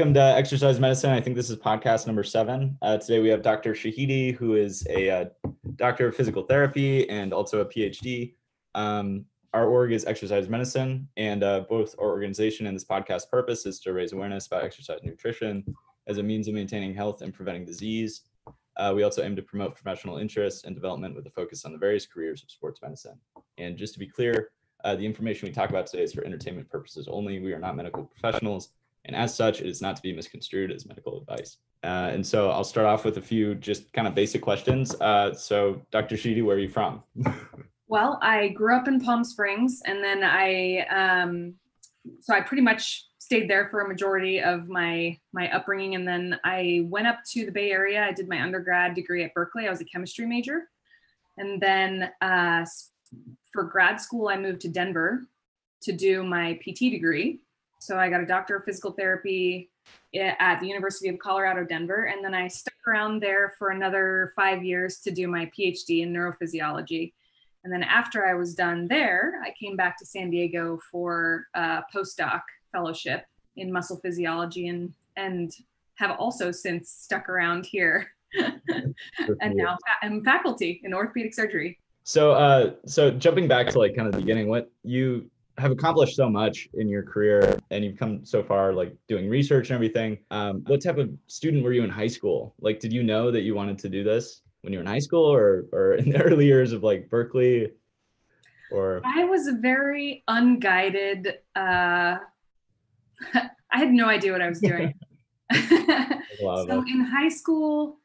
welcome to Exercise Medicine. I think this is podcast number seven. Uh, today we have Dr. Shahidi, who is a uh, doctor of physical therapy and also a PhD. Um, our org is Exercise Medicine, and uh, both our organization and this podcast purpose is to raise awareness about exercise nutrition as a means of maintaining health and preventing disease. Uh, we also aim to promote professional interest and development with a focus on the various careers of sports medicine. And just to be clear, uh, the information we talk about today is for entertainment purposes only. We are not medical professionals and as such, it is not to be misconstrued as medical advice. Uh, and so I'll start off with a few just kind of basic questions. Uh, so, Dr. Shahidi, where are you from? well, I grew up in Palm Springs, and then I, um, so I pretty much stayed there for a majority of my my upbringing, and then I went up to the Bay Area. I did my undergrad degree at Berkeley. I was a chemistry major, and then uh, for grad school, I moved to Denver to do my PT degree so I got a doctor of physical therapy at the University of Colorado, Denver. And then I stuck around there for another five years to do my PhD in neurophysiology. And then after I was done there, I came back to San Diego for a postdoc fellowship in muscle physiology and, and have also since stuck around here. and now I'm faculty in orthopedic surgery. So, uh, so jumping back to like kind of the beginning, what you have accomplished so much in your career and you've come so far like doing research and everything um, what type of student were you in high school? Like did you know that you wanted to do this when you were in high school or or in the early years of like berkeley? Or i was very unguided uh i had no idea what i was doing. So in high school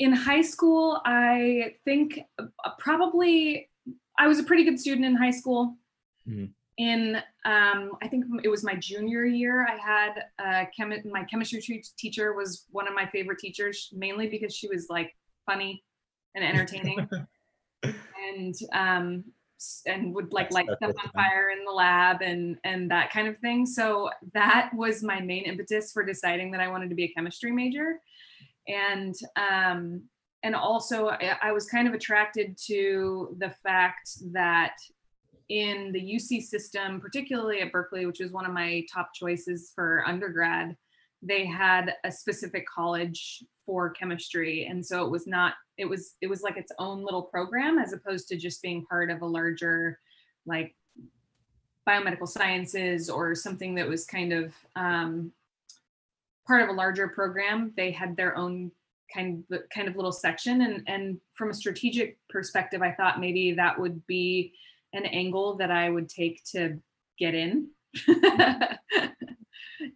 in high school i think uh, probably i was a pretty good student in high school. Mm-hmm in um, I think it was my junior year. I had a chemi- my chemistry teacher was one of my favorite teachers, mainly because she was like funny and entertaining, and um, and would like light stuff on fire in the lab and and that kind of thing. So that was my main impetus for deciding that I wanted to be a chemistry major, and um, and also I, I was kind of attracted to the fact that in the UC system, particularly at Berkeley, which was one of my top choices for undergrad, they had a specific college for chemistry. And so it was not, it was, it was like its own little program as opposed to just being part of a larger, like biomedical sciences or something that was kind of um, part of a larger program. They had their own kind of kind of little section and and from a strategic perspective i thought maybe that would be an angle that I would take to get in.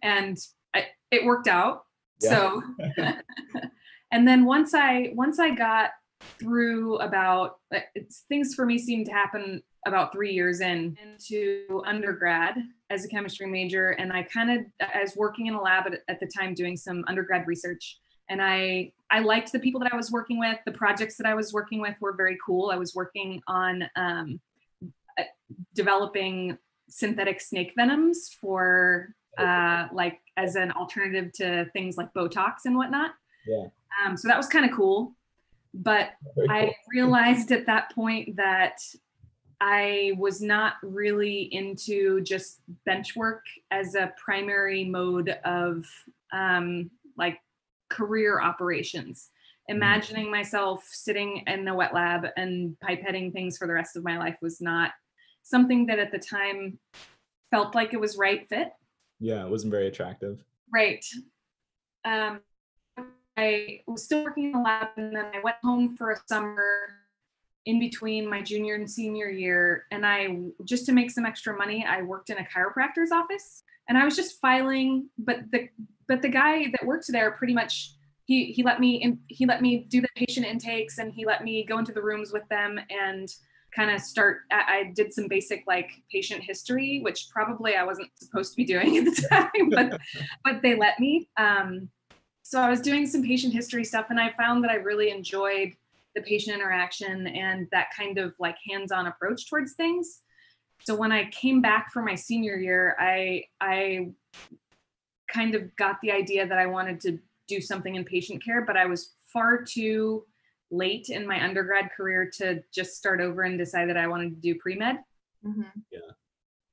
and I, it worked out. Yeah. So and then once I once I got through about things for me seemed to happen about three years in into undergrad as a chemistry major and i kind of i was working in a lab at, at, the time doing some undergrad research and i i liked the people that i was working with the projects that i was working with were very cool i was working on um, developing synthetic snake venoms for uh, like as an alternative to things like Botox and whatnot. Yeah. Um, so that was kind of cool. But cool. I realized at that point that I was not really into just bench work as a primary mode of um, like career operations. Mm-hmm. Imagining myself sitting in the wet lab and pipetting things for the rest of my life was not something that at the time felt like it was right fit. Yeah, it wasn't very attractive. Right. Um, I was still working in the lab, and then I went home for a summer in between my junior and senior year. And I, just to make some extra money, I worked in a chiropractor's office, and I was just filing. But the but the guy that worked there pretty much he he let me in, he let me do the patient intakes, and he let me go into the rooms with them and kind of start I, did some basic like patient history which probably i wasn't supposed to be doing at the time but but they let me. Um, so i was doing some patient history stuff and i found that i really enjoyed the patient interaction and that kind of like hands-on approach towards things. So when i came back for my senior year i i kind of got the idea that i wanted to do something in patient care but i was far too late in my undergrad career to just start over and decide that I wanted to do pre med. Mm-hmm. Yeah.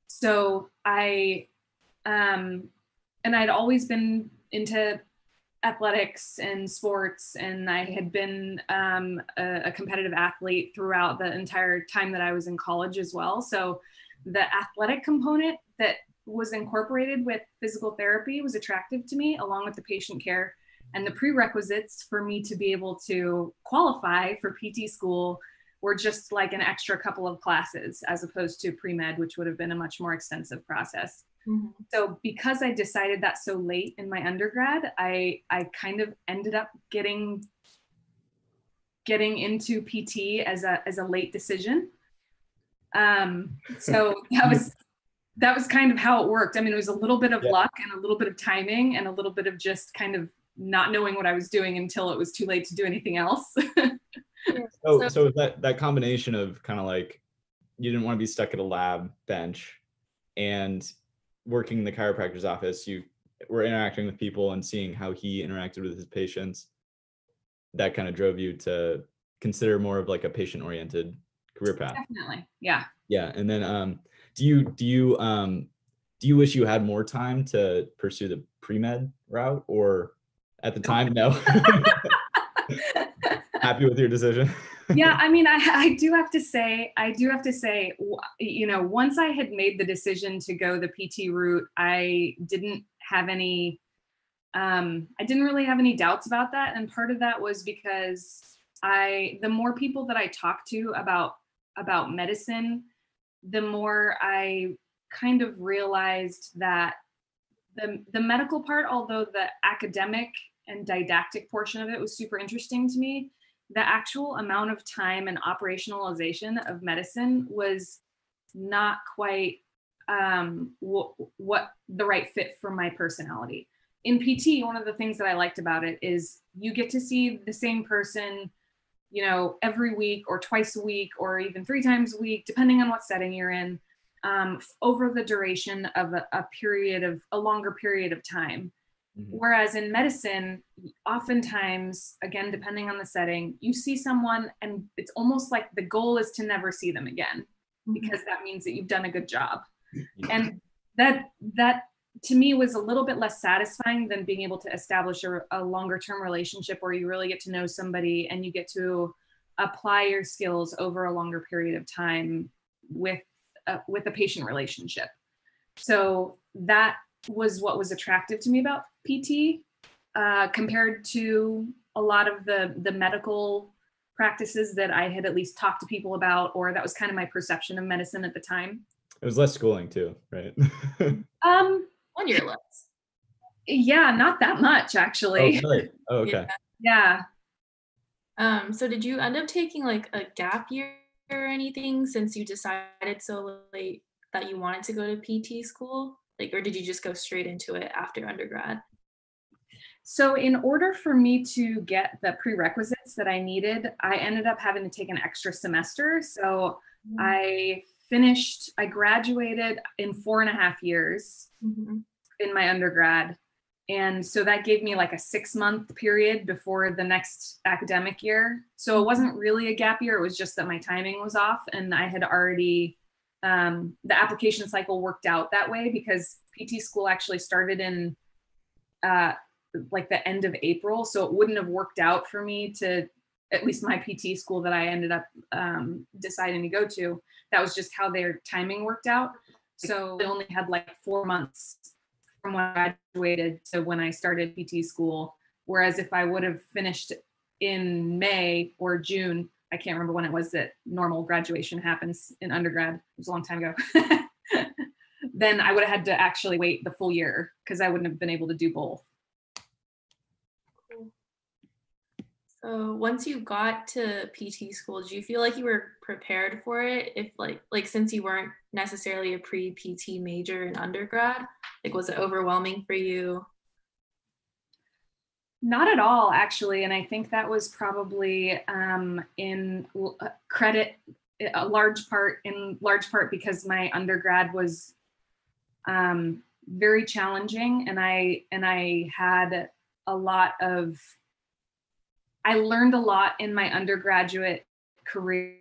So I, um, and I'd always been into athletics and sports, and I had been um, a, a, competitive athlete throughout the entire time that I was in college as well. So the athletic component that was incorporated with physical therapy was attractive to me, along with the patient care and the prerequisites for me to be able to qualify for PT school were just like an extra couple of classes as opposed to pre med, which would have been a much more extensive process. Mm-hmm. So because I decided that so late in my undergrad, I I kind of ended up getting getting into PT as a as a late decision. Um, so that was that was kind of how it worked. I mean, it was a little bit of yeah. luck and a little bit of timing and a little bit of just kind of not knowing what I was doing until it was too late to do anything else. so, so that that combination of kind of like you didn't want to be stuck at a lab bench and working in the chiropractor's office, you were interacting with people and seeing how he interacted with his patients. That kind of drove you to consider more of like a patient oriented career path. Definitely. Yeah. Yeah. And then um do you do you um do you wish you had more time to pursue the pre-med route or at the time no. Happy with your decision. Yeah i mean I, I do have to say i do have to say you know once i had made the decision to go the pt route i didn't have any um i didn't really have any doubts about that. And part of that was because i the more people that i talked to about about medicine the more i kind of realized that the the medical part although the academic and didactic portion of it was super interesting to me the actual amount of time and operationalization of medicine was not quite um, w- what the right fit for my personality. In PT, one of the things that I liked about it is you get to see the same person, you know, every week or twice a week or even three times a week, depending on what setting you're in, um, over the duration of a, a period of a longer period of time. Mm-hmm. Whereas in medicine, oftentimes, again, depending on the setting, you see someone and it's almost like the goal is to never see them again mm-hmm. because that means that you've done a good job. And that, that to me was a little bit less satisfying than being able to establish a, a longer term relationship where you really get to know somebody and you get to apply your skills over a longer period of time with, a, with a patient relationship. So that was what was attractive to me about PT uh, compared to a lot of the the medical practices that I had at least talked to people about, or that was kind of my perception of medicine at the time. It was less schooling too, right? um, on your list. Yeah, not that much actually. Oh, really? oh okay. Yeah. yeah. Um, so did you end up taking like a gap year or anything since you decided so late that you wanted to go to PT school? Like, or did you just go straight into it after undergrad? So, in order for me to get the prerequisites that I needed, I ended up having to take an extra semester. So, mm-hmm. I finished, I graduated in four and a half years mm-hmm. in my undergrad. And so that gave me like a six month period before the next academic year. So it wasn't really a gap year, it was just that my timing was off and I had already um, the application cycle worked out that way because PT school actually started in uh, like the end of April. So it wouldn't have worked out for me to, at least my PT school that I ended up um, deciding to go to. That was just how their timing worked out. So I only had like four months from when I graduated to when I started PT school. Whereas if I would have finished in May or June, I can't remember when it was that normal graduation happens in undergrad. It was a long time ago. then I would have had to actually wait the full year because I wouldn't have been able to do both. So once you got to PT school, do you feel like you were prepared for it? If like like since you weren't necessarily a pre PT major in undergrad, like was it overwhelming for you? Not at all, actually. And I think that was probably um, in uh, credit, a large part, in large part because my undergrad was um, very challenging, and I and I had a lot of. I learned a lot in my undergraduate career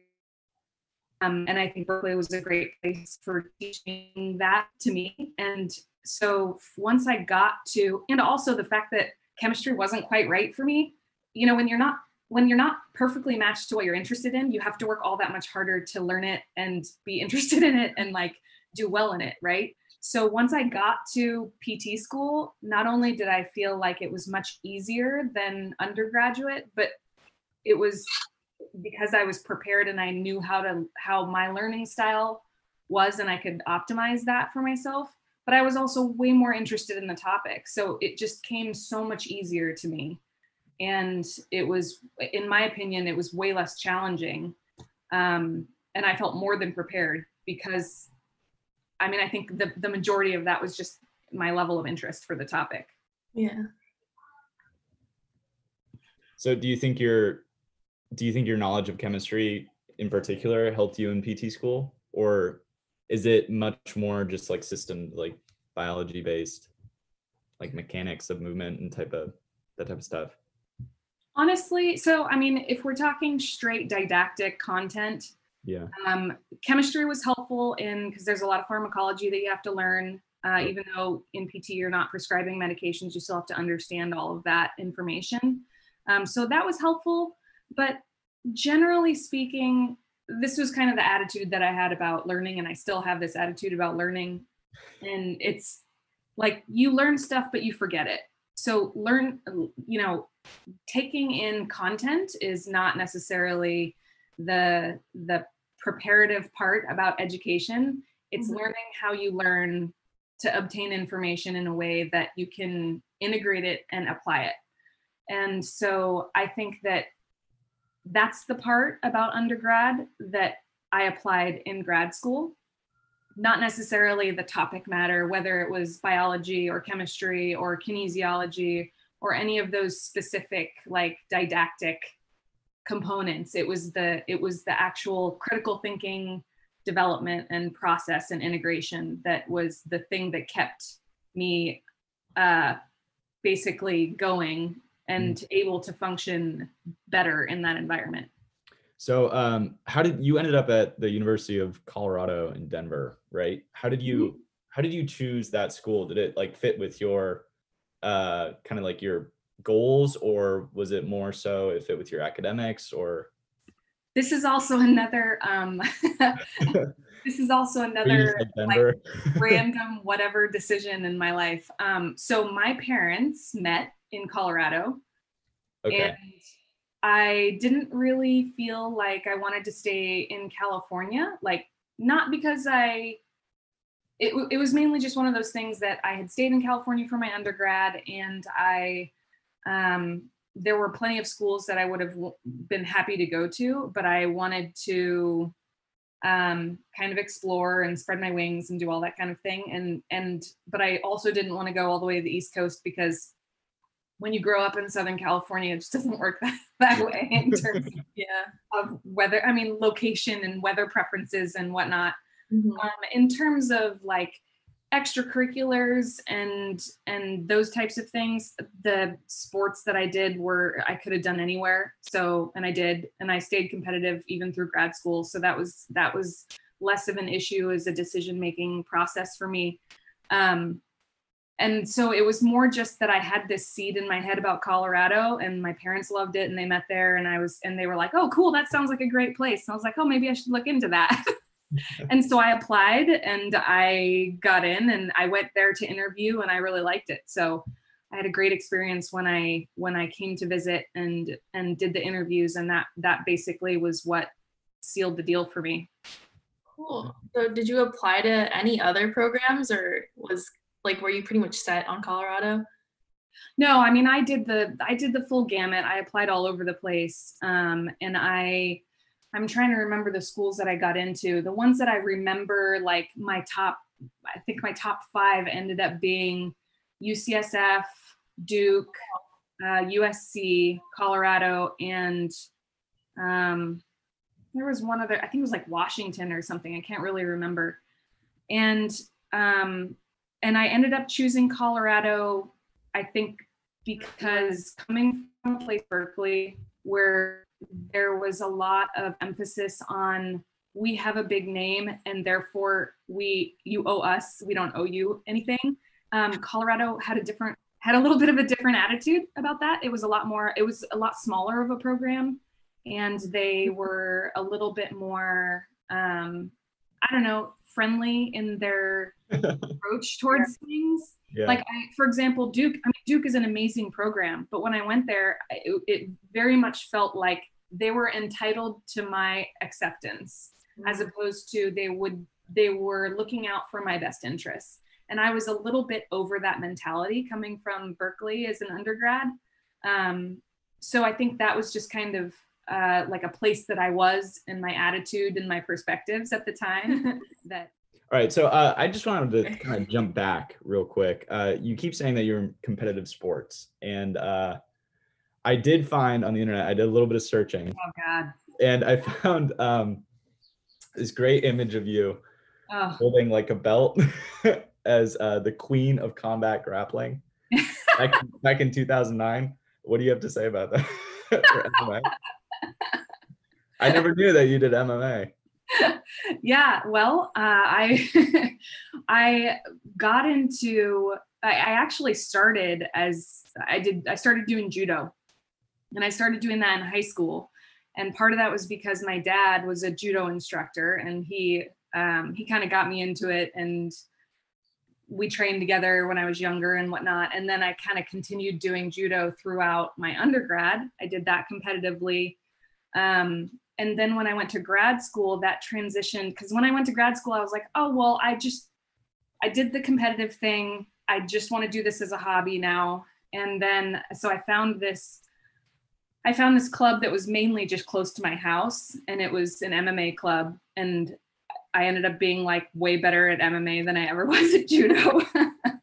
Um, and I think Berkeley was a great place for teaching that to me. And so once I got to, and also the fact that chemistry wasn't quite right for me, you know, when you're not when you're not perfectly matched to what you're interested in, you have to work all that much harder to learn it and be interested in it and like do well in it, right? So once I got to PT school, not only did I feel like it was much easier than undergraduate, but it was because I was prepared and I knew how to how my learning style was and I could optimize that for myself. But I was also way more interested in the topic. So it just came so much easier to me. And it was, in my opinion, it was way less challenging. Um, and I felt more than prepared because I mean, I think the, the majority of that was just my level of interest for the topic. Yeah. So do you think your do you think your knowledge of chemistry in particular helped you in PT school or is it much more just like system like biology based like mechanics of movement and type of that type of stuff? Honestly, so I mean, if we're talking straight didactic content, yeah. Um, chemistry was helpful in because there's a lot of pharmacology that you have to learn. Uh, even though in PT you're not prescribing medications, you still have to understand all of that information. Um, so that was helpful. But generally speaking, this was kind of the attitude that I had about learning, and I still have this attitude about learning. And it's like you learn stuff, but you forget it. So learn, you know, taking in content is not necessarily the the preparative part about education. It's mm-hmm. learning how you learn to obtain information in a way that you can integrate it and apply it. And so i think that that's the part about undergrad that i applied in grad school. Not necessarily the topic matter whether it was biology or chemistry or kinesiology or any of those specific like didactic components it was the it was the actual critical thinking development and process and integration that was the thing that kept me uh, basically going and mm. able to function better in that environment so um, how did you ended up at the university of colorado in denver right how did you mm-hmm. how did you choose that school did it like fit with your uh, kind of like your goals or was it more so if it with your academics or? This is also another um this is also another like, random whatever decision in my life. Um so my parents met in colorado. Okay. and i didn't really feel like i wanted to stay in california like not because i it, it was mainly just one of those things that i had stayed in california for my undergrad and i um, there were plenty of schools that I would have been happy to go to, but I wanted to um, kind of explore and spread my wings and do all that kind of thing. And and but I also didn't want to go all the way to the East Coast because when you grow up in Southern California, it just doesn't work that, that way in terms of, yeah, of weather. I mean, location and weather preferences and whatnot. Mm-hmm. Um, in terms of like extracurriculars and and those types of things the sports that i did were i could have done anywhere. So and i did and i stayed competitive even through grad school. So that was that was less of an issue as a decision making process for me. Um, and so it was more just that i had this seed in my head about colorado and my parents loved it and they met there and i was and they were like oh cool that sounds like a great place. And i was like oh maybe i should look into that and so I applied and I got in and I went there to interview and I really liked it. So I had a great experience when I when I came to visit and and did the interviews and that that basically was what sealed the deal for me. Cool. So did you apply to any other programs or was like were you pretty much set on Colorado? No, I mean I did the I did the full gamut. I applied all over the place. Um, and I I'm trying to remember the schools that I got into. The ones that I remember, like my top, I think my top five ended up being UCSF, Duke, uh, USC, Colorado, and um, there was one other, I think it was like Washington or something. I can't really remember. And um, and I ended up choosing Colorado, I think because coming from a place Berkeley where there was a lot of emphasis on we have a big name and therefore we you owe us we don't owe you anything. Um, colorado had a different had a little bit of a different attitude about that. It was a lot more it was a lot smaller of a program and they were a little bit more um, i don't know friendly in their approach towards things yeah. like I, for example duke i mean duke is an amazing program but when i went there it, it very much felt like they were entitled to my acceptance as mm-hmm. opposed to they would they were looking out for my best interests and i was a little bit over that mentality coming from berkeley as an undergrad um, so i think that was just kind of uh, like a place that i was in my attitude and my perspectives at the time that all right so uh, i just wanted to kind of jump back real quick uh, you keep saying that you're in competitive sports and uh, i did find on the internet i did a little bit of searching oh god and i found um, this great image of you oh. holding like a belt as uh, the queen of combat grappling back, back in 2009. What do you have to say about that I never knew that you did MMA. Yeah, well, uh, I I got into I, I actually started as I did I started doing judo, and I started doing that in high school and part of that was because my dad was a judo instructor and he um, he kind of got me into it and we trained together when I was younger and whatnot. And then I kind of continued doing judo throughout my undergrad. I did that competitively. Um, and then when I went to grad school, that transition, because when I went to grad school, I was like, oh, well, I just, I did the competitive thing. I just want to do this as a hobby now. And then, so I found this I found this club that was mainly just close to my house and it was an MMA club and I ended up being like way better at MMA than I ever was at judo.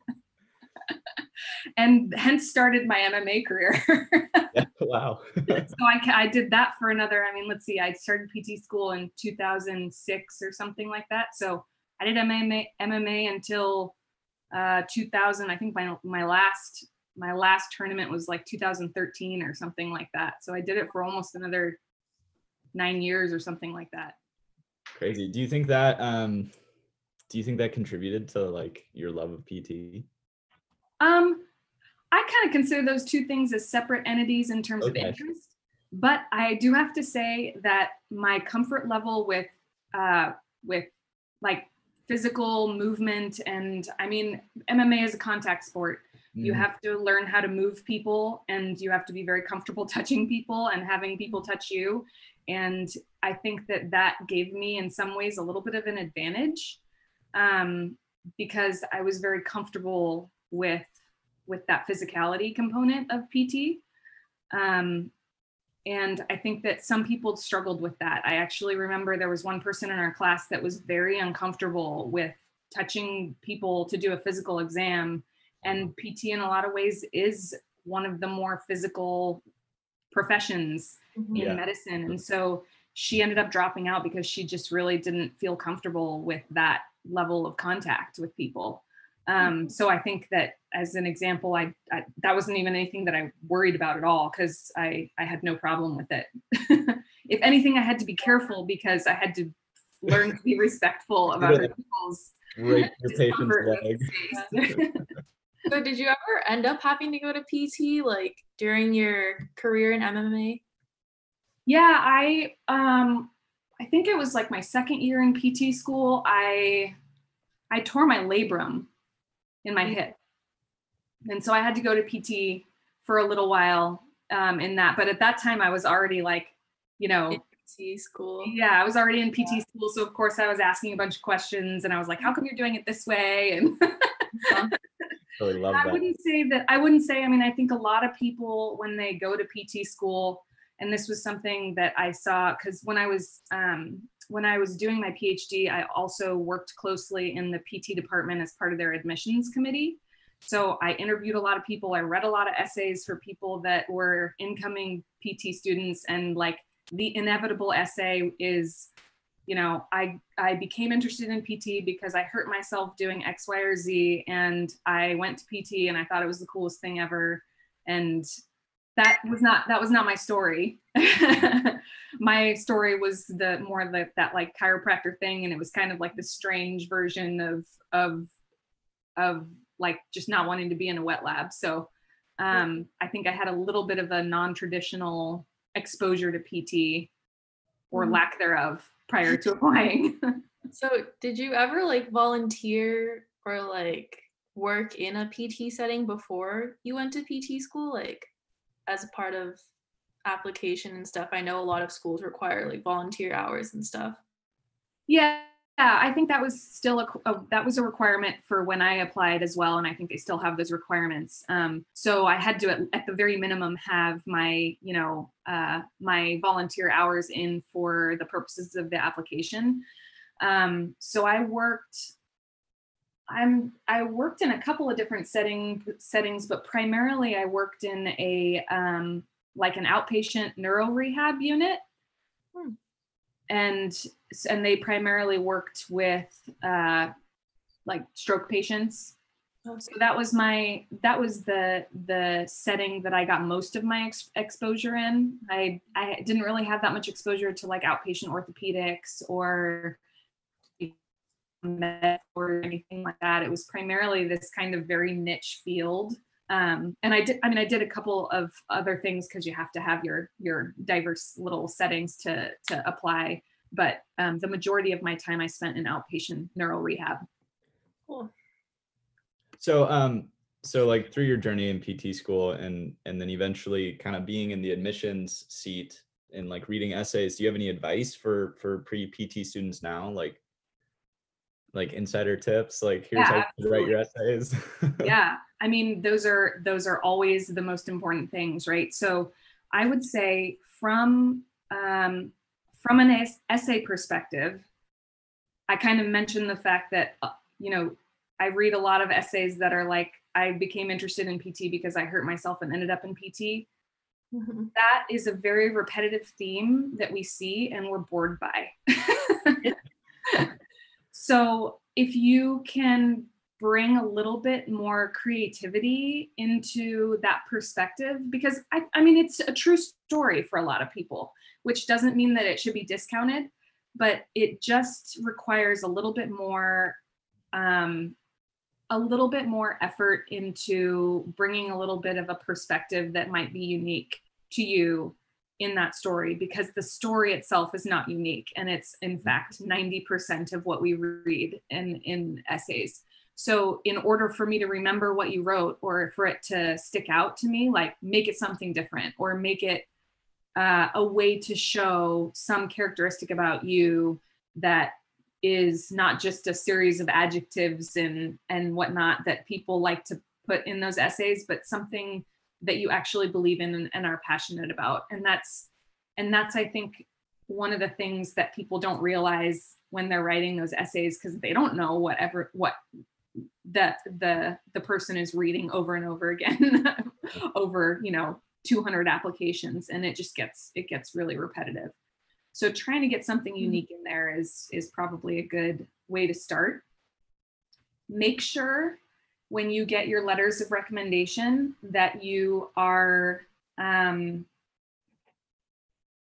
and hence started my MMA career. yeah, wow. so I, I did that for another, I mean, let's see, I started PT school in 2006 or something like that. So I did MMA, MMA until uh, 2000. I think my, my last my last tournament was like 2013 or something like that. So I did it for almost another nine years or something like that. Crazy. Do you think that um do you think that contributed to like your love of PT? Um I kind of consider those two things as separate entities in terms okay. of interest. But I do have to say that my comfort level with uh with like physical movement and I mean MMA is a contact sport you mm-hmm. have to learn how to move people and you have to be very comfortable touching people and having people touch you. And I think that that gave me, in some ways, a little bit of an advantage um, because I was very comfortable with with that physicality component of PT. Um, and I think that some people struggled with that. I actually remember there was one person in our class that was very uncomfortable with touching people to do a physical exam and pt in a lot of ways is one of the more physical professions mm-hmm. in yeah. medicine and so she ended up dropping out because she just really didn't feel comfortable with that level of contact with people um, mm-hmm. so i think that as an example I, I, that wasn't even anything that i worried about at all because i i had no problem with it if anything i had to be careful because i had to learn to be respectful of other people's break your patient's leg so did you ever end up having to go to PT like during your career in MMA? Yeah, I um I think it was like my second year in PT school. I I tore my labrum in my hip. And so I had to go to PT for a little while um, in that. But at that time, I was already like, you know, in PT school. Yeah, I was already in PT yeah. school. So of course, I was asking a bunch of questions, and I was like, "How come you're doing it this way?" And really love I that. wouldn't say that. I wouldn't say. I mean, I think a lot of people when they go to PT school, and this was something that I saw because when I was um, when I was doing my PhD, I also worked closely in the PT department as part of their admissions committee. So I interviewed a lot of people. I read a lot of essays for people that were incoming PT students, and like the inevitable essay is you know, I I became interested in PT because I hurt myself doing X, Y, or Z, and I went to PT and I thought it was the coolest thing ever. And that was not that was not my story. my story was the more the that like chiropractor thing, and it was kind of like the strange version of of of like just not wanting to be in a wet lab. So um, I think I had a little bit of a non-traditional exposure to PT or mm-hmm. lack thereof prior to applying. so did you ever like volunteer or like work in a PT setting before you went to PT school? Like as a part of application and stuff? I know a lot of schools require like volunteer hours and stuff. Yeah, yeah, I think that was still a, a, that was a requirement for when I applied as well, and I think they still have those requirements. Um, so I had to, at, at, the very minimum, have my you know uh, my volunteer hours in for the purposes of the application. Um, so I worked. I'm I worked in a couple of different setting settings, but primarily I worked in a um, like an outpatient neuro rehab unit. Hmm and and they primarily worked with uh, like stroke patients. So that was my that was the the setting that I got most of my ex- exposure in. I I didn't really have that much exposure to like outpatient orthopedics or or anything like that. It was primarily this kind of very niche field um, and I did, I mean, I did a couple of other things because you have to have your your diverse little settings to to apply. But um, the majority of my time I spent in outpatient neural rehab. Cool. So, um, so like through your journey in PT school, and and then eventually kind of being in the admissions seat and like reading essays, do you have any advice for for pre PT students now, like? Like insider tips like here's yeah, how to write your essays. Yeah i mean those are those are always the most important things right? So i would say from um, from an essay perspective i kind of mentioned the fact that uh, you know i read a lot of essays that are like i became interested in pt because i hurt myself and ended up in pt mm-hmm. that is a very repetitive theme that we see and we're bored by So if you can bring a little bit more creativity into that perspective, because I, I mean, it's a true story for a lot of people, which doesn't mean that it should be discounted, but it just requires a little bit more. Um, a little bit more effort into bringing a little bit of a perspective that might be unique to you in that story because the story itself is not unique and it's in mm-hmm. fact 90% of what we read in in essays so in order for me to remember what you wrote or for it to stick out to me like make it something different or make it uh, a way to show some characteristic about you that is not just a series of adjectives and and whatnot that people like to put in those essays but something that you actually believe in and, and are passionate about. And that's and that's i think one of the things that people don't realize when they're writing those essays because they don't know whatever what that the the person is reading over and over again over you know 200 applications and it just gets it gets really repetitive. So trying to get something mm-hmm. unique in there is is probably a good way to start. Make sure when you get your letters of recommendation that you are um,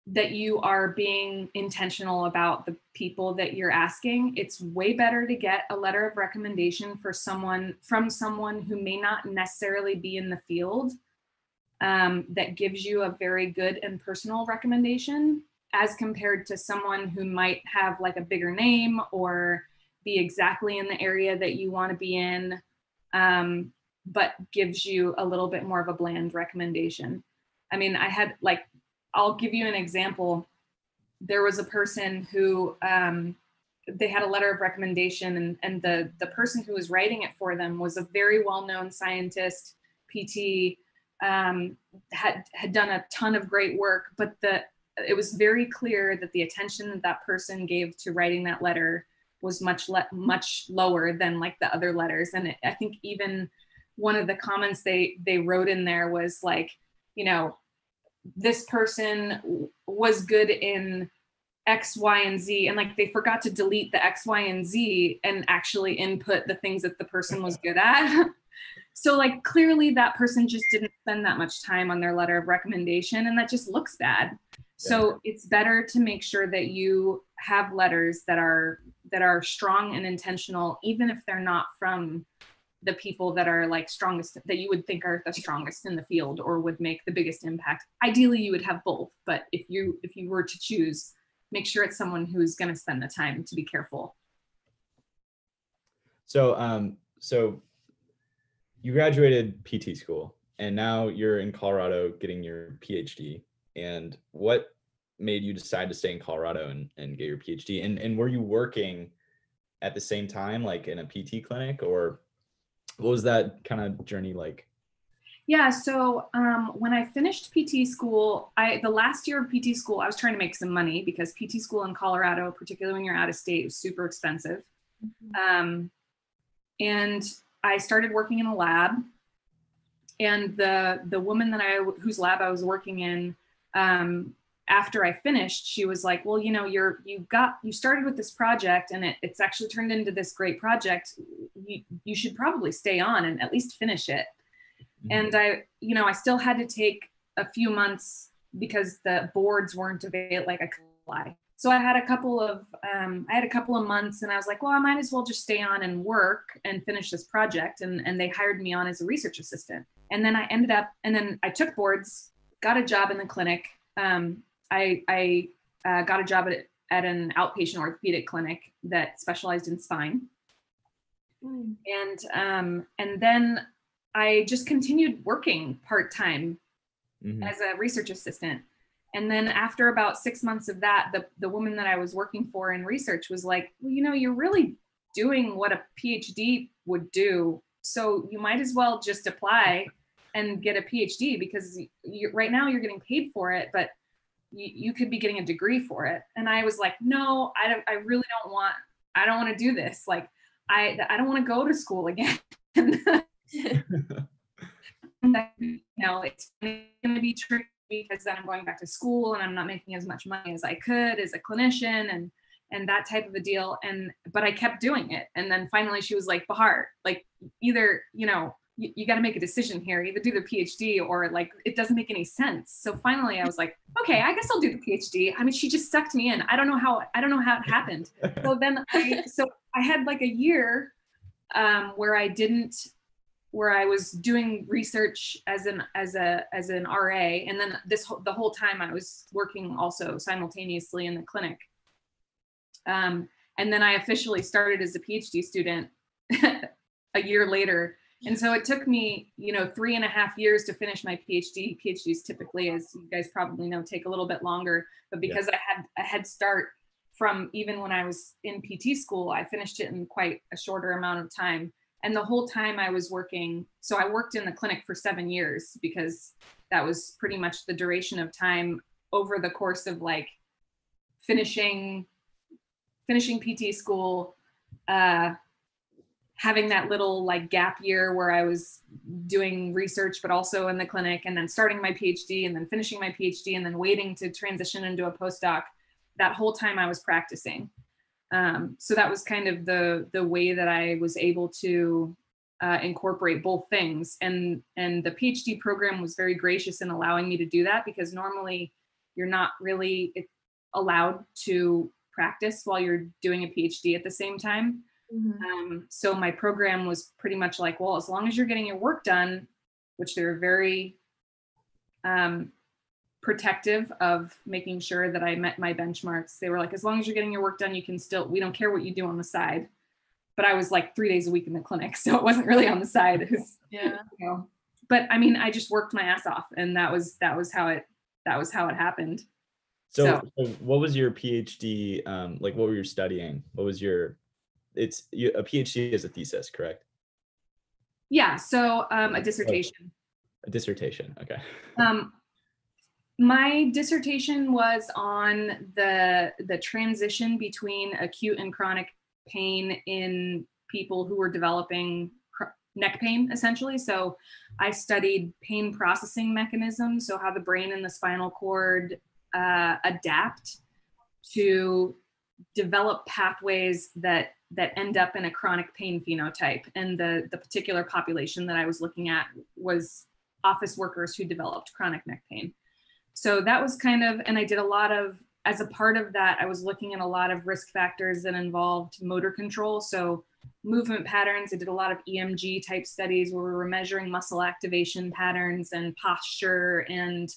that you are being intentional about the people that you're asking it's way better to get a letter of recommendation for someone from someone who may not necessarily be in the field um, that gives you a very good and personal recommendation as compared to someone who might have like a bigger name or be exactly in the area that you want to be in um, but gives you a little bit more of a bland recommendation. I mean, I had like, I'll give you an example. There was a person who um, they had a letter of recommendation, and, and the the person who was writing it for them was a very well known scientist, PT, um, had had done a ton of great work, but the it was very clear that the attention that that person gave to writing that letter was much le- much lower than like the other letters. And it, i think even one of the comments they they wrote in there was like you know this person was good in x y and z and like they forgot to delete the x y and z and actually input the things that the person was good at. So like clearly that person just didn't spend that much time on their letter of recommendation and that just looks bad. So it's better to make sure that you have letters that are that are strong and intentional even if they're not from the people that are like strongest that you would think are the strongest in the field or would make the biggest impact. Ideally you would have both but if you if you were to choose make sure it's someone who's going to spend the time to be careful. So um so you graduated pt school and now you're in colorado getting your phd and what made you decide to stay in colorado and, and get your phd and, and were you working at the same time like in a pt clinic or what was that kind of journey like? Yeah, so um, when I finished PT school, I the last year of PT school, I was trying to make some money because PT school in Colorado, particularly when you're out of state, is super expensive. Mm-hmm. Um, and I started working in a lab, and the the woman that I whose lab I was working in um, after I finished, she was like, "Well, you know, you're you got you started with this project, and it, it's actually turned into this great project. You you should probably stay on and at least finish it." Mm-hmm. And I, you know, I still had to take a few months because the boards weren't available. Like I could apply, so I had a couple of um, I had a couple of months, and I was like, "Well, I might as well just stay on and work and finish this project." And and they hired me on as a research assistant, and then I ended up, and then I took boards, got a job in the clinic. Um, I, I uh, got a job at, at an outpatient orthopedic clinic that specialized in spine. Mm. And um, and then I just continued working part time mm-hmm. as a research assistant. And then after about six months of that, the, the woman that I was working for in research was like, well, you know, you're really doing what a PhD would do. So you might as well just apply and get a PhD because you, right now you're getting paid for it, but you, you could be getting a degree for it. And i was like no i don't i really don't want i don't want to do this. Like i i don't want to go to school again. You know it's going to be tricky because then i'm going back to school and i'm not making as much money as i could as a clinician and and that type of a deal. And but i kept doing it. And then finally she was like bahar like either you know you, you got to make a decision here. Either do the phd or like it doesn't make any sense. So finally i was like okay i guess i'll do the phd i mean she just sucked me in. I don't know how i don't know how it happened. So then i so i had like a year um, where i didn't where i was doing research as an as a as an ra and then this the whole time i was working also simultaneously in the clinic. Um, and then i officially started as a phd student a year later and so it took me, you know, three and a half years to finish my PhD. PhDs typically, as you guys probably know, take a little bit longer. But because yeah. I had a head start from even when I was in PT school, I finished it in quite a shorter amount of time. And the whole time I was working, so I worked in the clinic for seven years because that was pretty much the duration of time over the course of like finishing finishing PT school, uh, having that little like gap year where I was doing research, but also in the clinic, and then starting my PhD, and then finishing my PhD, and then waiting to transition into a postdoc. That whole time I was practicing. Um, so that was kind of the the way that I was able to uh, incorporate both things. And and the PhD program was very gracious in allowing me to do that because normally you're not really allowed to practice while you're doing a PhD at the same time. Mm-hmm. Um, so my program was pretty much like, well, as long as you're getting your work done, which they were very um, protective of making sure that I met my benchmarks. They were like, as long as you're getting your work done, you can still, we don't care what you do on the side. But I was like three days a week in the clinic. So it wasn't really on the side. Was, yeah. You know, but I mean, I just worked my ass off and that was, that was how it, that was how it happened. So, so, so what was your PhD? Um, like what were you studying? What was your it's a PhD is a thesis, correct? Yeah. So um, a dissertation. A dissertation. Okay. Um, my dissertation was on the the transition between acute and chronic pain in people who were developing neck pain essentially so i studied pain processing mechanisms so how the brain and the spinal cord uh, adapt to develop pathways that that end up in a chronic pain phenotype. And the the particular population that I was looking at was office workers who developed chronic neck pain. So that was kind of, and I did a lot of as a part of that, I was looking at a lot of risk factors that involved motor control. So movement patterns. I did a lot of EMG type studies where we were measuring muscle activation patterns and posture and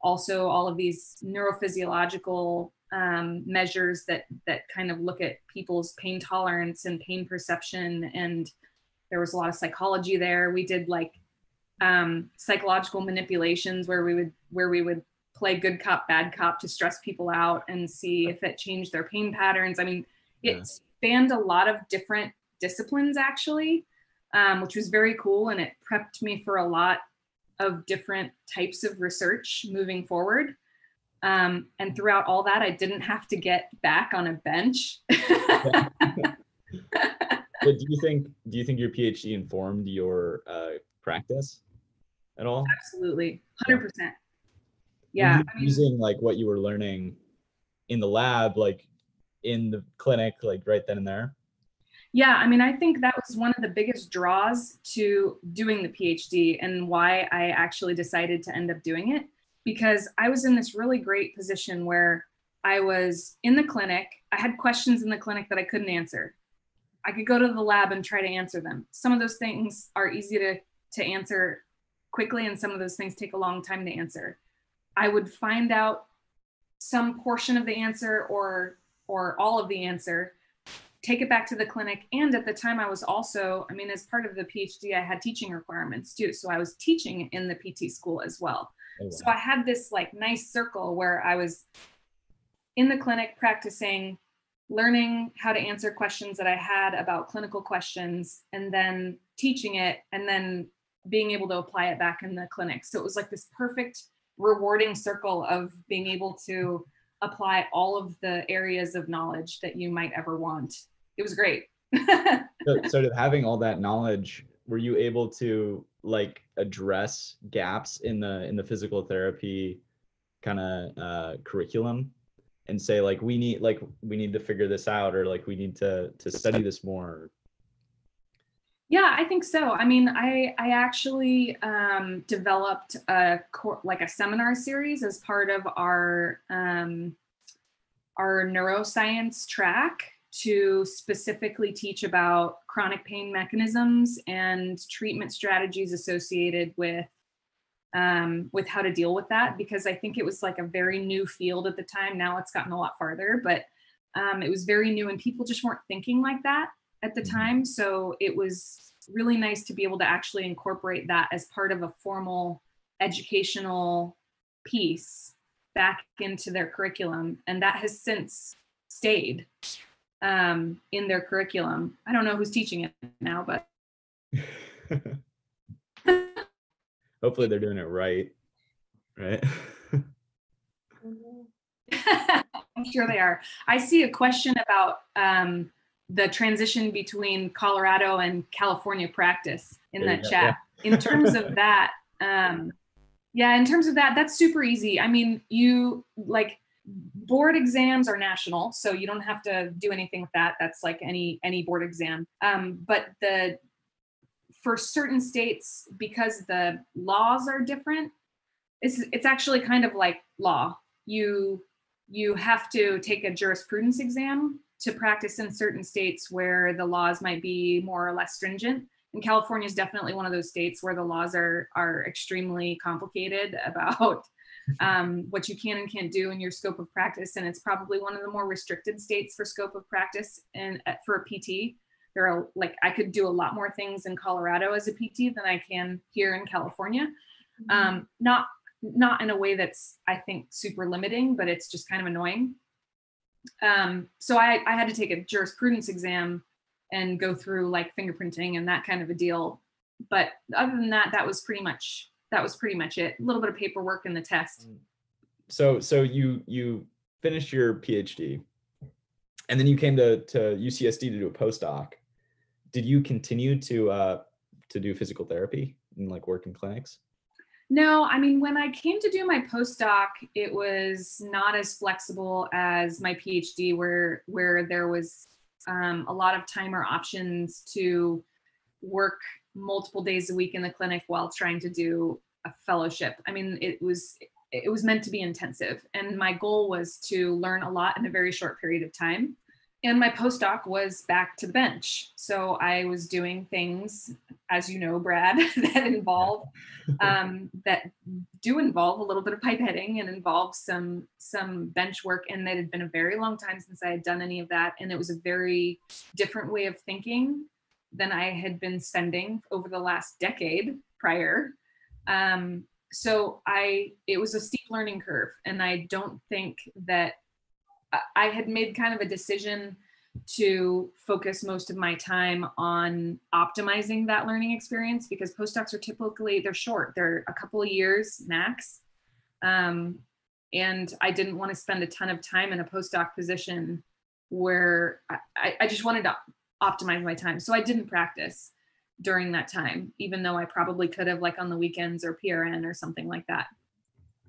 also all of these neurophysiological um, measures that that kind of look at people's pain tolerance and pain perception. And there was a lot of psychology there. We did like um, psychological manipulations where we would where we would play good cop bad cop to stress people out and see if it changed their pain patterns. I mean it yeah. spanned a lot of different disciplines actually um, which was very cool. And it prepped me for a lot of different types of research moving forward. Um, and throughout all that, I didn't have to get back on a bench. but do you think do you think your PhD informed your uh, practice at all? Absolutely, hundred percent. Yeah, I mean, using like what you were learning in the lab, like in the clinic, like right then and there. Yeah, I mean, I think that was one of the biggest draws to doing the PhD and why I actually decided to end up doing it because I was in this really great position where I was in the clinic. I had questions in the clinic that I couldn't answer. I could go to the lab and try to answer them. Some of those things are easy to, to answer quickly, and some of those things take a long time to answer. I would find out some portion of the answer or or all of the answer take it back to the clinic. And at the time, I was also, I mean, as part of the PhD, I had teaching requirements too. So I was teaching in the PT school as well. Oh, wow. So I had this like nice circle where I was in the clinic practicing, learning how to answer questions that I had about clinical questions, and then teaching it, and then being able to apply it back in the clinic. So it was like this perfect, rewarding circle of being able to apply all of the areas of knowledge that you might ever want it was great. so, sort of having all that knowledge, were you able to like address gaps in the in the physical therapy kind of uh, curriculum and say like we need like we need to figure this out or like we need to to study this more. Yeah i think so. I mean i i actually um, developed a like a seminar series as part of our um, our neuroscience track to specifically teach about chronic pain mechanisms and treatment strategies associated with um, with how to deal with that because I think it was like a very new field at the time. Now it's gotten a lot farther, but um, it was very new and people just weren't thinking like that at the mm-hmm. time. So it was really nice to be able to actually incorporate that as part of a formal educational piece back into their curriculum. And that has since stayed um, in their curriculum. I don't know who's teaching it now, but hopefully they're doing it right. Right. I'm sure they are. I see a question about um, the transition between Colorado and California practice in that chat. Yeah. in terms of that, um, yeah, in terms of that, that's super easy. I mean, you like board exams are national so you don't have to do anything with that. That's like any any board exam. Um, but the for certain states because the laws are different it's it's actually kind of like law. You you have to take a jurisprudence exam to practice in certain states where the laws might be more or less stringent. And california is definitely one of those states where the laws are are extremely complicated about um, what you can and can't do in your scope of practice. And it's probably one of the more restricted states for scope of practice and uh, for a PT. There are like I could do a lot more things in Colorado as a PT than I can here in California. Mm-hmm. Um, not not in a way that's I think super limiting, but it's just kind of annoying. Um, so I, I had to take a jurisprudence exam and go through like fingerprinting and that kind of a deal. But other than that, that was pretty much that was pretty much it. A little bit of paperwork in the test. Mm. So so you you finished your PhD, and then you came to to UCSD to do a postdoc. Did you continue to uh, to do physical therapy and like work in clinics? No, I mean, when I came to do my postdoc, it was not as flexible as my PhD, where where there was um, a lot of time or options to work multiple days a week in the clinic while trying to do a fellowship. I mean, it was it was meant to be intensive, and my goal was to learn a lot in a very short period of time and my postdoc was back to the bench. So I was doing things, as you know, Brad, that involve um, that do involve a little bit of pipetting and involve some some bench work. And it had been a very long time since I had done any of that, and it was a very different way of thinking than I had been spending over the last decade prior. Um, so I it was a steep learning curve, and I don't think that I had made kind of a decision to focus most of my time on optimizing that learning experience because postdocs are typically they're short they're a couple of years max um, and i didn't want to spend a ton of time in a postdoc position where I, I just wanted to optimize my time. So i didn't practice during that time even though i probably could have like on the weekends or prn or something like that.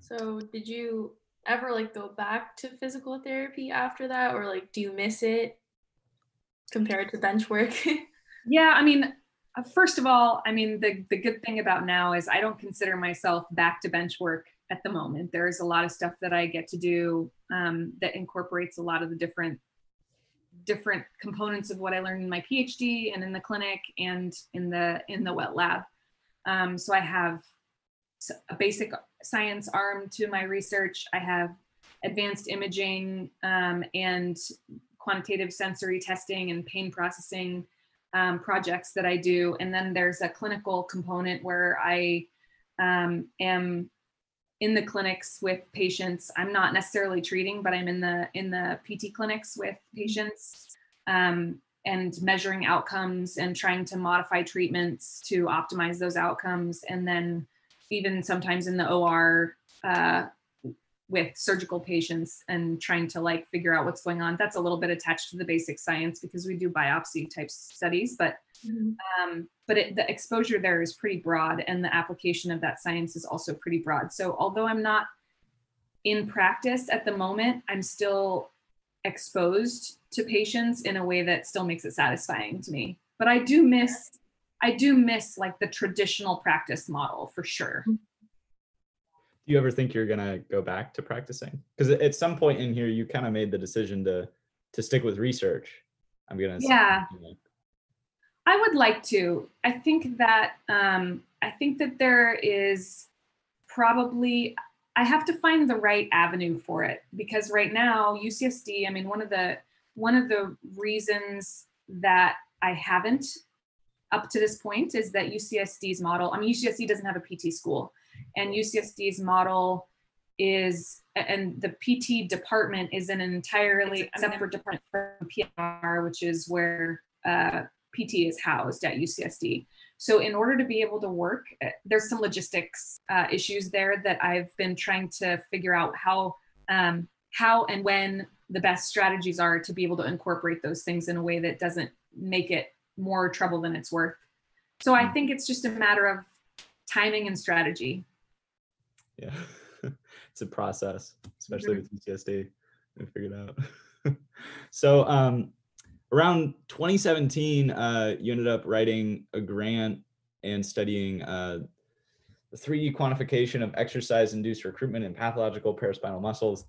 So did you ever like go back to physical therapy after that? Or like do you miss it compared to bench work? Yeah i mean uh, first of all i mean the, the good thing about now is i don't consider myself back to bench work at the moment. There's a lot of stuff that i get to do um, that incorporates a lot of the different different components of what i learned in my phd and in the clinic and in the in the wet lab um, so i have a basic science arm to my research. I have advanced imaging um, and quantitative sensory testing and pain processing um, projects that I do. And then there's a clinical component where I um, am in the clinics with patients. I'm not necessarily treating, but I'm in the in the PT clinics with patients um, and measuring outcomes and trying to modify treatments to optimize those outcomes. And then even sometimes in the OR uh, with surgical patients and trying to like figure out what's going on. That's a little bit attached to the basic science because we do biopsy type studies, but mm-hmm. um, but it, the exposure there is pretty broad, and the application of that science is also pretty broad. So although I'm not in practice at the moment, I'm still exposed to patients in a way that still makes it satisfying to me. But I do miss I do miss like the traditional practice model for sure. Do you ever think you're gonna go back to practicing? Because at some point in here, you kind of made the decision to to stick with research. I'm gonna. Yeah. I would like to. I think that um, I think that there is probably I have to find the right avenue for it because right now UCSD. I mean, one of the one of the reasons that I haven't up to this point is that UCSD's model, I mean, UCSD doesn't have a PT school, and UCSD's model is, and the PT department is an entirely separate department from PR, which is where uh, PT is housed at UCSD. So, in order to be able to work, uh, there's some logistics uh, issues there that I've been trying to figure out how, um, how and when the best strategies are to be able to incorporate those things in a way that doesn't make it more trouble than it's worth. So I hmm. think it's just a matter of timing and strategy. Yeah, it's a process, especially mm-hmm. with UCSD. We figured out. so um, around 2017, uh, you ended up writing a grant and studying uh, the 3D quantification of exercise-induced recruitment in pathological paraspinal muscles.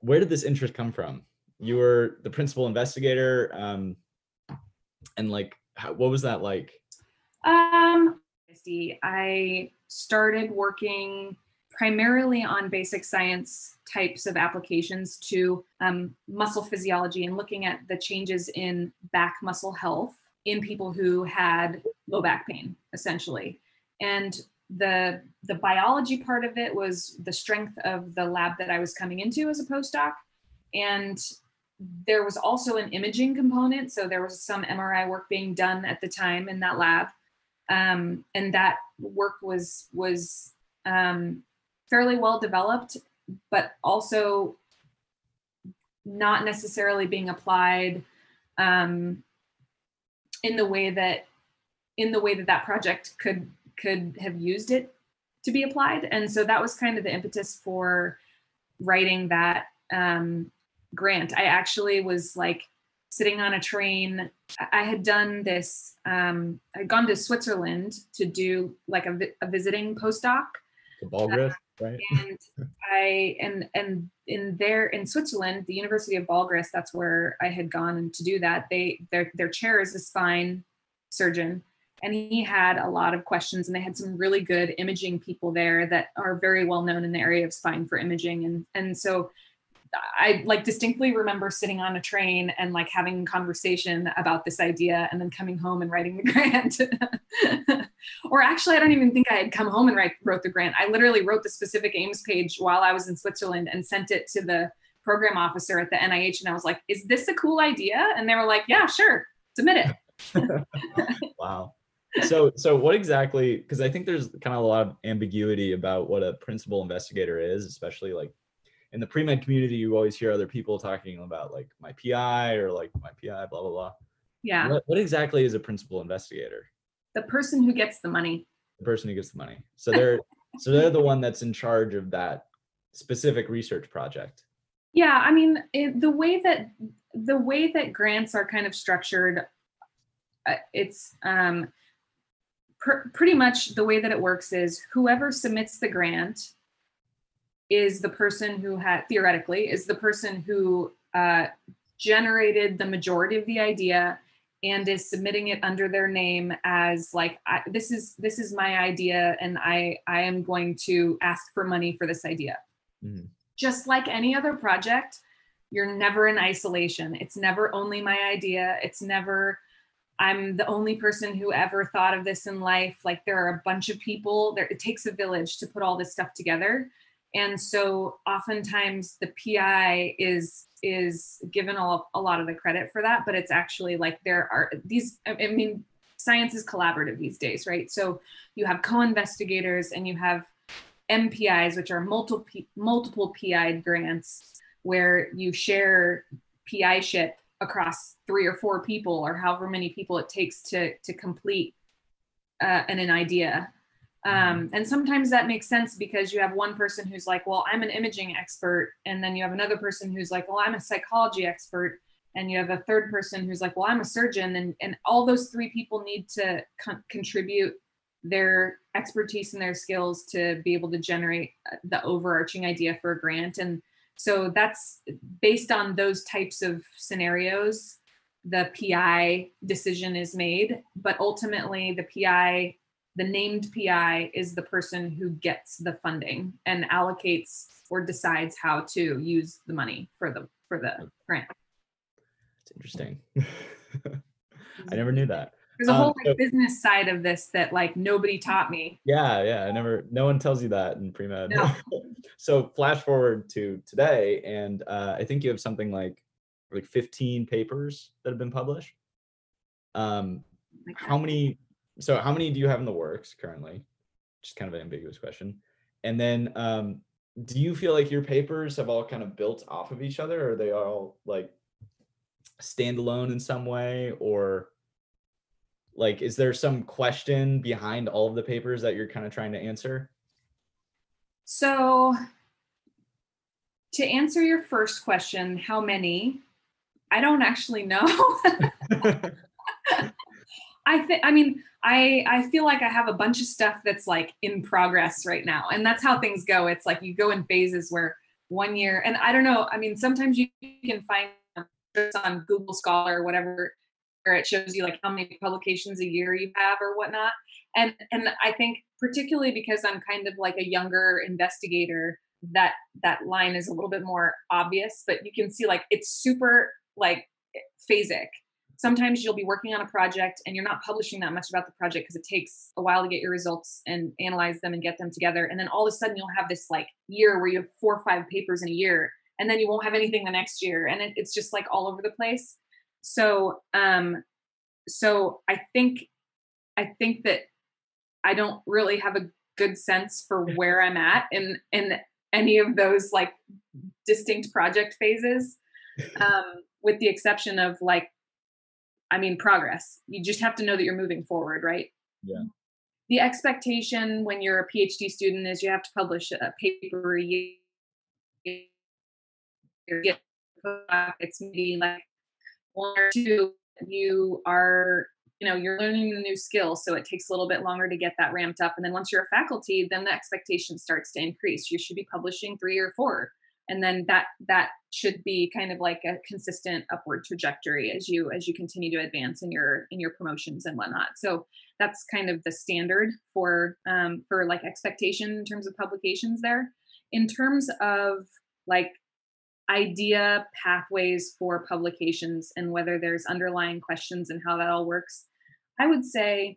Where did this interest come from? You were the principal investigator. Um, and like how, what was that like um i started working primarily on basic science types of applications to um, muscle physiology and looking at the changes in back muscle health in people who had low back pain essentially and the the biology part of it was the strength of the lab that i was coming into as a postdoc and there was also an imaging component. So there was some MRI work being done at the time in that lab. Um, and that work was was um, fairly well developed, but also not necessarily being applied um, in the way that in the way that that project could could have used it to be applied. And so that was kind of the impetus for writing that um, grant. I actually was like sitting on a train. I had done this, um, I'd gone to Switzerland to do like a, a visiting postdoc. The uh, right? And I, and, and in there in Switzerland, the University of Balgrist, that's where I had gone to do that. They, their, their chair is a spine surgeon and he had a lot of questions and they had some really good imaging people there that are very well known in the area of spine for imaging and and so I like distinctly remember sitting on a train and like having a conversation about this idea and then coming home and writing the grant. or actually, I don't even think I had come home and write, wrote the grant. I literally wrote the specific aims page while I was in Switzerland and sent it to the program officer at the NIH. And I was like, is this a cool idea? And they were like, yeah, sure, submit it. wow so so what exactly because i think there's kind of a lot of ambiguity about what a principal investigator is especially like in the pre-med community you always hear other people talking about like my pi or like my pi blah blah blah. Yeah. What, what exactly is a principal investigator? The person who gets the money. The person who gets the money. So they're so they're the one that's in charge of that specific research project. Yeah i mean it, the way that the way that grants are kind of structured uh, it's um pr- pretty much the way that it works is whoever submits the grant is the person who had theoretically is the person who uh, generated the majority of the idea and is submitting it under their name as like I, this is this is my idea and i i am going to ask for money for this idea mm-hmm. just like any other project you're never in isolation it's never only my idea it's never I'm the only person who ever thought of this in life. Like there are a bunch of people there. It takes a village to put all this stuff together. And so oftentimes the PI is is given a, a lot of the credit for that, but it's actually like there are these, I mean, science is collaborative these days, right? So you have co-investigators and you have MPIs, which are multiple multiple PI grants where you share PI ship across three or four people or however many people it takes to to complete uh, an, an idea. Um, and sometimes that makes sense because you have one person who's like well i'm an imaging expert. And then you have another person who's like well i'm a psychology expert. And you have a third person who's like well i'm a surgeon. And, and all those three people need to con- contribute their expertise and their skills to be able to generate uh, the overarching idea for a grant. And so that's based on those types of scenarios, the PI decision is made. But ultimately, the PI, the named PI, is the person who gets the funding and allocates or decides how to use the money for the for the grant. It's interesting. I never knew that. There's a whole um, like, business side of this that like nobody taught me. Yeah, yeah. I never. No one tells you that in pre med. No. so flash forward to today, and uh, I think you have something like like 15 papers that have been published. Um, how many? So how many do you have in the works currently? Just kind of an ambiguous question. And then, um, do you feel like your papers have all kind of built off of each other, or are they all like standalone in some way, or like is there some question behind all of the papers that you're kind of trying to answer so to answer your first question how many i don't actually know i think i mean i i feel like i have a bunch of stuff that's like in progress right now and that's how things go it's like you go in phases where one year and i don't know i mean sometimes you can find on google scholar or whatever where it shows you like how many publications a year you have or whatnot. And and I think particularly because I'm kind of like a younger investigator, that that line is a little bit more obvious, but you can see like it's super like phasic. Sometimes you'll be working on a project and you're not publishing that much about the project because it takes a while to get your results and analyze them and get them together. And then all of a sudden you'll have this like year where you have four or five papers in a year and then you won't have anything the next year. And it, it's just like all over the place. So, um, so I think, I think that I don't really have a good sense for where I'm at in in any of those like distinct project phases, um, with the exception of like, I mean, progress. You just have to know that you're moving forward, right? Yeah. the expectation when you're a PhD student is you have to publish a paper a year. It's maybe like one or two. You are, you know, you're learning a new skill, so it takes a little bit longer to get that ramped up. And then once you're a faculty, then the expectation starts to increase. You should be publishing three or four and then that that should be kind of like a consistent upward trajectory as you as you continue to advance in your in your promotions and whatnot. So that's kind of the standard for um, for like expectation in terms of publications there. In terms of like idea pathways for publications and whether there's underlying questions and how that all works i would say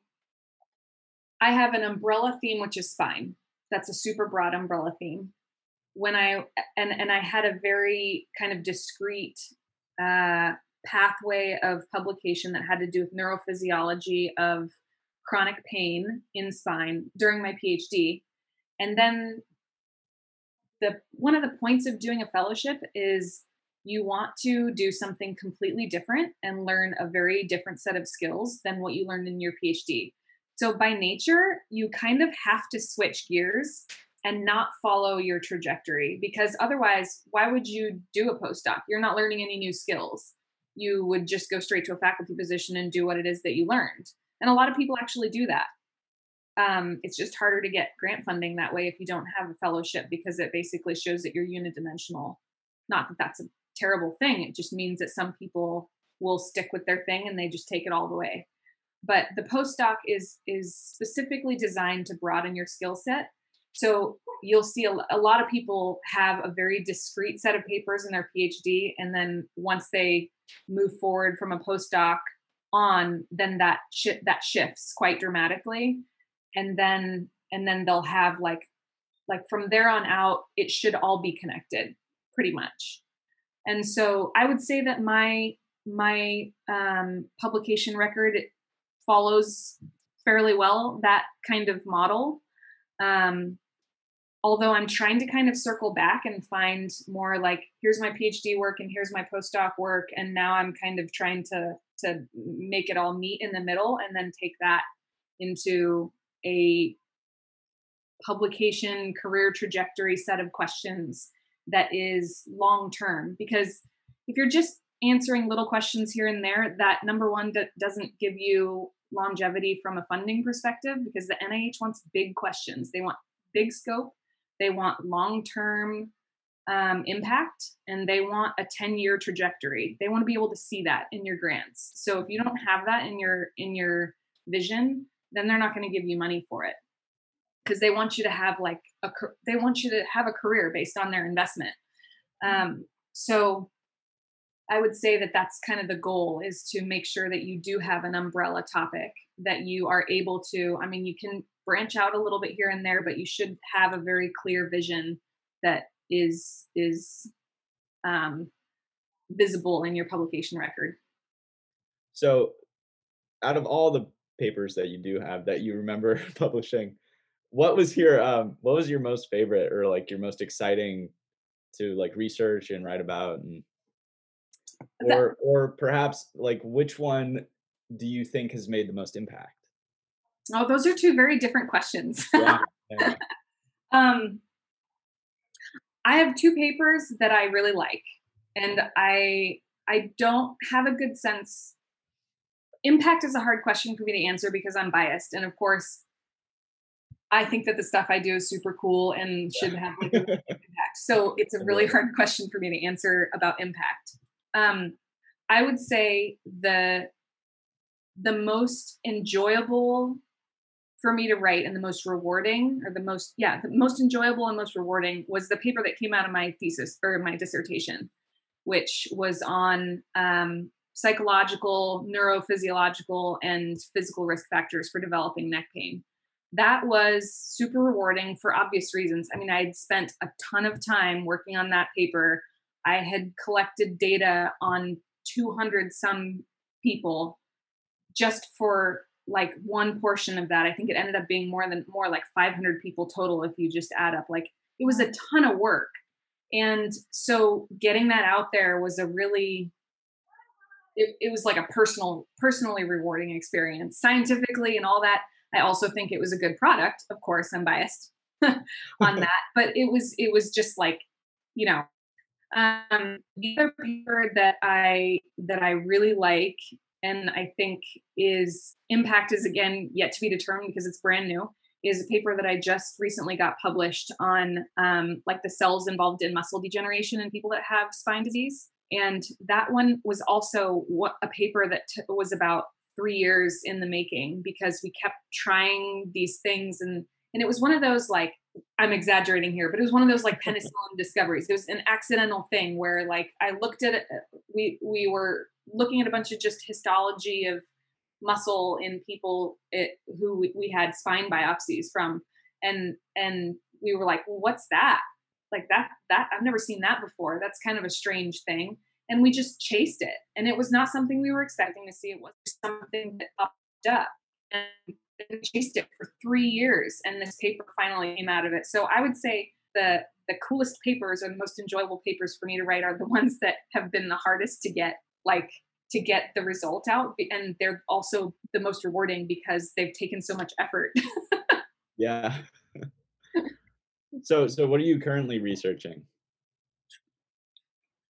i have an umbrella theme which is spine. That's a super broad umbrella theme when I and and I had a very kind of discreet uh, pathway of publication that had to do with neurophysiology of chronic pain in spine during my PhD, and then the one of the points of doing a fellowship is you want to do something completely different and learn a very different set of skills than what you learned in your PhD. So by nature, you kind of have to switch gears and not follow your trajectory because otherwise why would you do a postdoc? You're not learning any new skills. You would just go straight to a faculty position and do what it is that you learned. And a lot of people actually do that. Um, it's just harder to get grant funding that way if you don't have a fellowship because it basically shows that you're unidimensional. Not that that's a terrible thing it just means that some people will stick with their thing and they just take it all the way. But the postdoc is is specifically designed to broaden your skill set so you'll see a, a, lot of people have a very discrete set of papers in their PhD, and then once they move forward from a postdoc on, then that sh- that shifts quite dramatically, and then and then they'll have like like from there on out, it should all be connected, pretty much. And so I would say that my my um, publication record follows fairly well that kind of model. Um, although I'm trying to kind of circle back and find more like here's my PhD work and here's my postdoc work, and now I'm kind of trying to to make it all meet in the middle and then take that into a publication career trajectory set of questions that is long term because if you're just answering little questions here and there that number one that doesn't give you longevity from a funding perspective because the nih wants big questions they want big scope they want long term um, impact and they want a 10 year trajectory. They want to be able to see that in your grants. So if you don't have that in your in your vision, then they're not going to give you money for it because they want you to have like a they want you to have a career based on their investment. Um, so I would say that that's kind of the goal is to make sure that you do have an umbrella topic that you are able to. I mean, you can branch out a little bit here and there, but you should have a very clear vision that is is um, visible in your publication record. So, out of all the papers that you do have that you remember publishing, what was your um, what was your most favorite or like your most exciting to like research and write about and or or perhaps like which one do you think has made the most impact? Oh, those are two very different questions. Yeah. Yeah. um, I have two papers that I really like, and I I don't have a good sense. Impact is a hard question for me to answer because I'm biased, and of course, I think that the stuff I do is super cool and should have like impact. So it's a really hard question for me to answer about impact. Um, I would say the the most enjoyable for me to write and the most rewarding or the most yeah the most enjoyable and most rewarding was the paper that came out of my thesis or my dissertation which was on um, psychological neurophysiological and physical risk factors for developing neck pain. That was super rewarding for obvious reasons. I mean i had spent a ton of time working on that paper i had collected data on 200 some people just for like one portion of that. I think it ended up being more than more like 500 people total if you just add up. Like it was a ton of work. And so getting that out there was a really it, it was like a personal personally rewarding experience. Scientifically and all that I also think it was a good product. Of course, I'm biased on that, but it was it was just like, you know, um, the other paper that I that I really like and I think is impact is again yet to be determined because it's brand new is a paper that I just recently got published on um, like the cells involved in muscle degeneration in people that have spine disease. And that one was also what a paper that t- was about three years in the making because we kept trying these things and and it was one of those like I'm exaggerating here, but it was one of those like penicillin discoveries. It was an accidental thing where like I looked at it, uh, we we were looking at a bunch of just histology of muscle in people it, who we, we had spine biopsies from and and we were like well, what's that? Like that that i've never seen that before. That's kind of a strange thing. And we just chased it. And it was not something we were expecting to see. It was something that popped up. And chased it for three years and this paper finally came out of it. So i would say the the coolest papers or the most enjoyable papers for me to write are the ones that have been the hardest to get like to get the result out and they're also the most rewarding because they've taken so much effort. Yeah. So so what are you currently researching?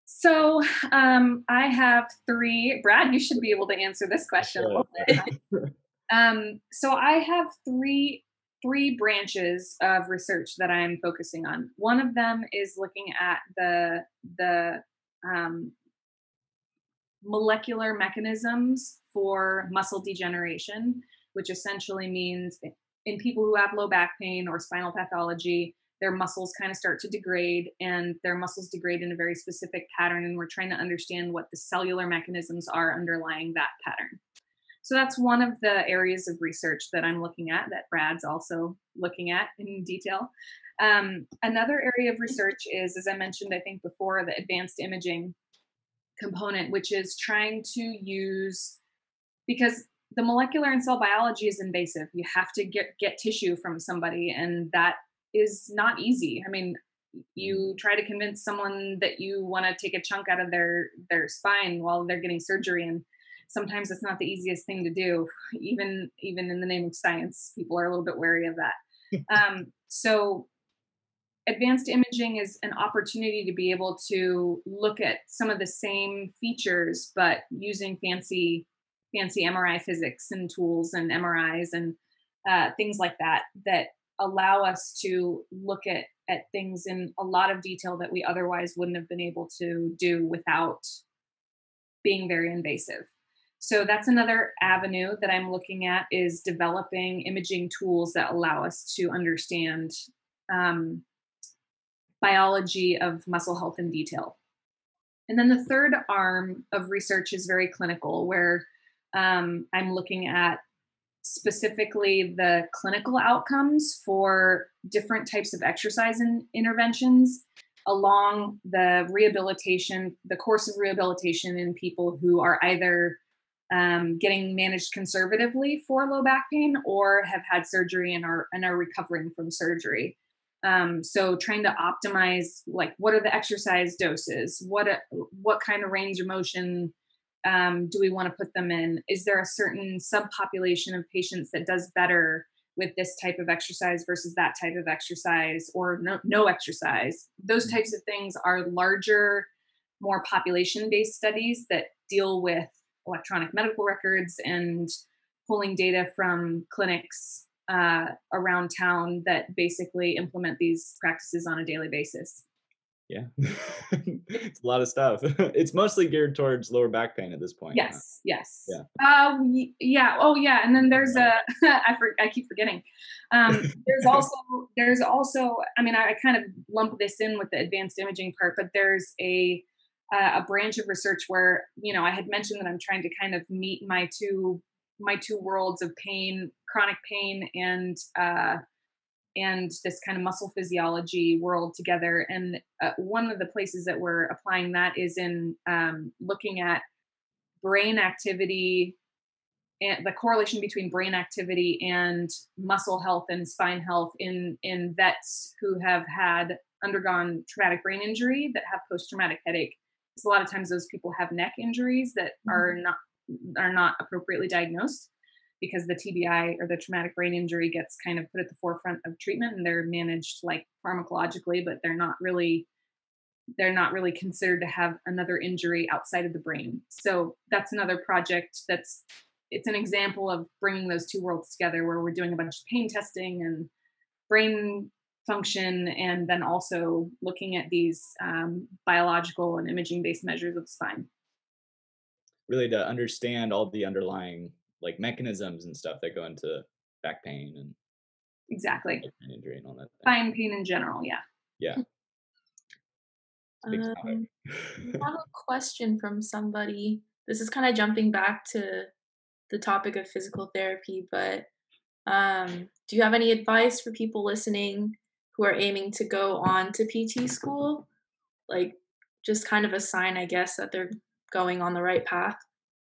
So um, i have three brad you should be able to answer this question sure. um, so i have three three branches of research that i'm focusing on one of them is looking at the the um, molecular mechanisms for muscle degeneration, which essentially means in people who have low back pain or spinal pathology, their muscles kind of start to degrade and their muscles degrade in a very specific pattern. And we're trying to understand what the cellular mechanisms are underlying that pattern. So that's one of the areas of research that I'm looking at, that Brad's also looking at in detail. Um, another area of research is, as I mentioned, I think before, the advanced imaging component, which is trying to use because the molecular and cell biology is invasive. You have to get get tissue from somebody, and that is not easy. I mean, you mm-hmm. try to convince someone that you want to take a chunk out of their their spine while they're getting surgery, and sometimes it's not the easiest thing to do. Even even in the name of science, people are a little bit wary of that. um, so advanced imaging is an opportunity to be able to look at some of the same features but using fancy fancy mri physics and tools and mris and uh, things like that that allow us to look at at things in a lot of detail that we otherwise wouldn't have been able to do without being very invasive so that's another avenue that i'm looking at is developing imaging tools that allow us to understand um, biology of muscle health in detail. And then the third arm of research is very clinical, where um, I'm looking at specifically the clinical outcomes for different types of exercise in, interventions along the rehabilitation, the course of rehabilitation in people who are either um, getting managed conservatively for low back pain or have had surgery and are and are recovering from surgery. Um, so trying to optimize like what are the exercise doses? What a, what kind of range of motion um, do we want to put them in? Is there a certain subpopulation of patients that does better with this type of exercise versus that type of exercise or no, no exercise? Those mm-hmm. types of things are larger, more population based studies that deal with electronic medical records and pulling data from clinics uh, around town that basically implement these practices on a daily basis. Yeah, it's a lot of stuff. it's mostly geared towards lower back pain at this point. Yes, huh? yes. Yeah. Uh, yeah. Oh, yeah. And then there's a I for, I keep forgetting. Um, there's also there's also I mean I, I kind of lump this in with the advanced imaging part, but there's a uh, a branch of research where you know I had mentioned that I'm trying to kind of meet my two my two worlds of pain, chronic pain, and uh, and this kind of muscle physiology world together. And uh, one of the places that we're applying that is in um, looking at brain activity and the correlation between brain activity and muscle health and spine health in in vets who have had undergone traumatic brain injury that have post-traumatic headache because a lot of times those people have neck injuries that are mm-hmm. not are not appropriately diagnosed. because the TBI or the traumatic brain injury gets kind of put at the forefront of treatment and they're managed like pharmacologically, but they're not really they're not really considered to have another injury outside of the brain. So that's another project that's it's an example of bringing those two worlds together where we're doing a bunch of pain testing and brain function and then also looking at these um, biological and imaging based measures of spine. Really to understand all the underlying like mechanisms and stuff that go into back pain and exactly. pain injury and all that spine pain in general yeah. Yeah. Um, I have a question from somebody. This is kind of jumping back to the topic of physical therapy, but um, do you have any advice for people listening who are aiming to go on to PT school? Like, just kind of a sign, I guess, that they're going on the right path.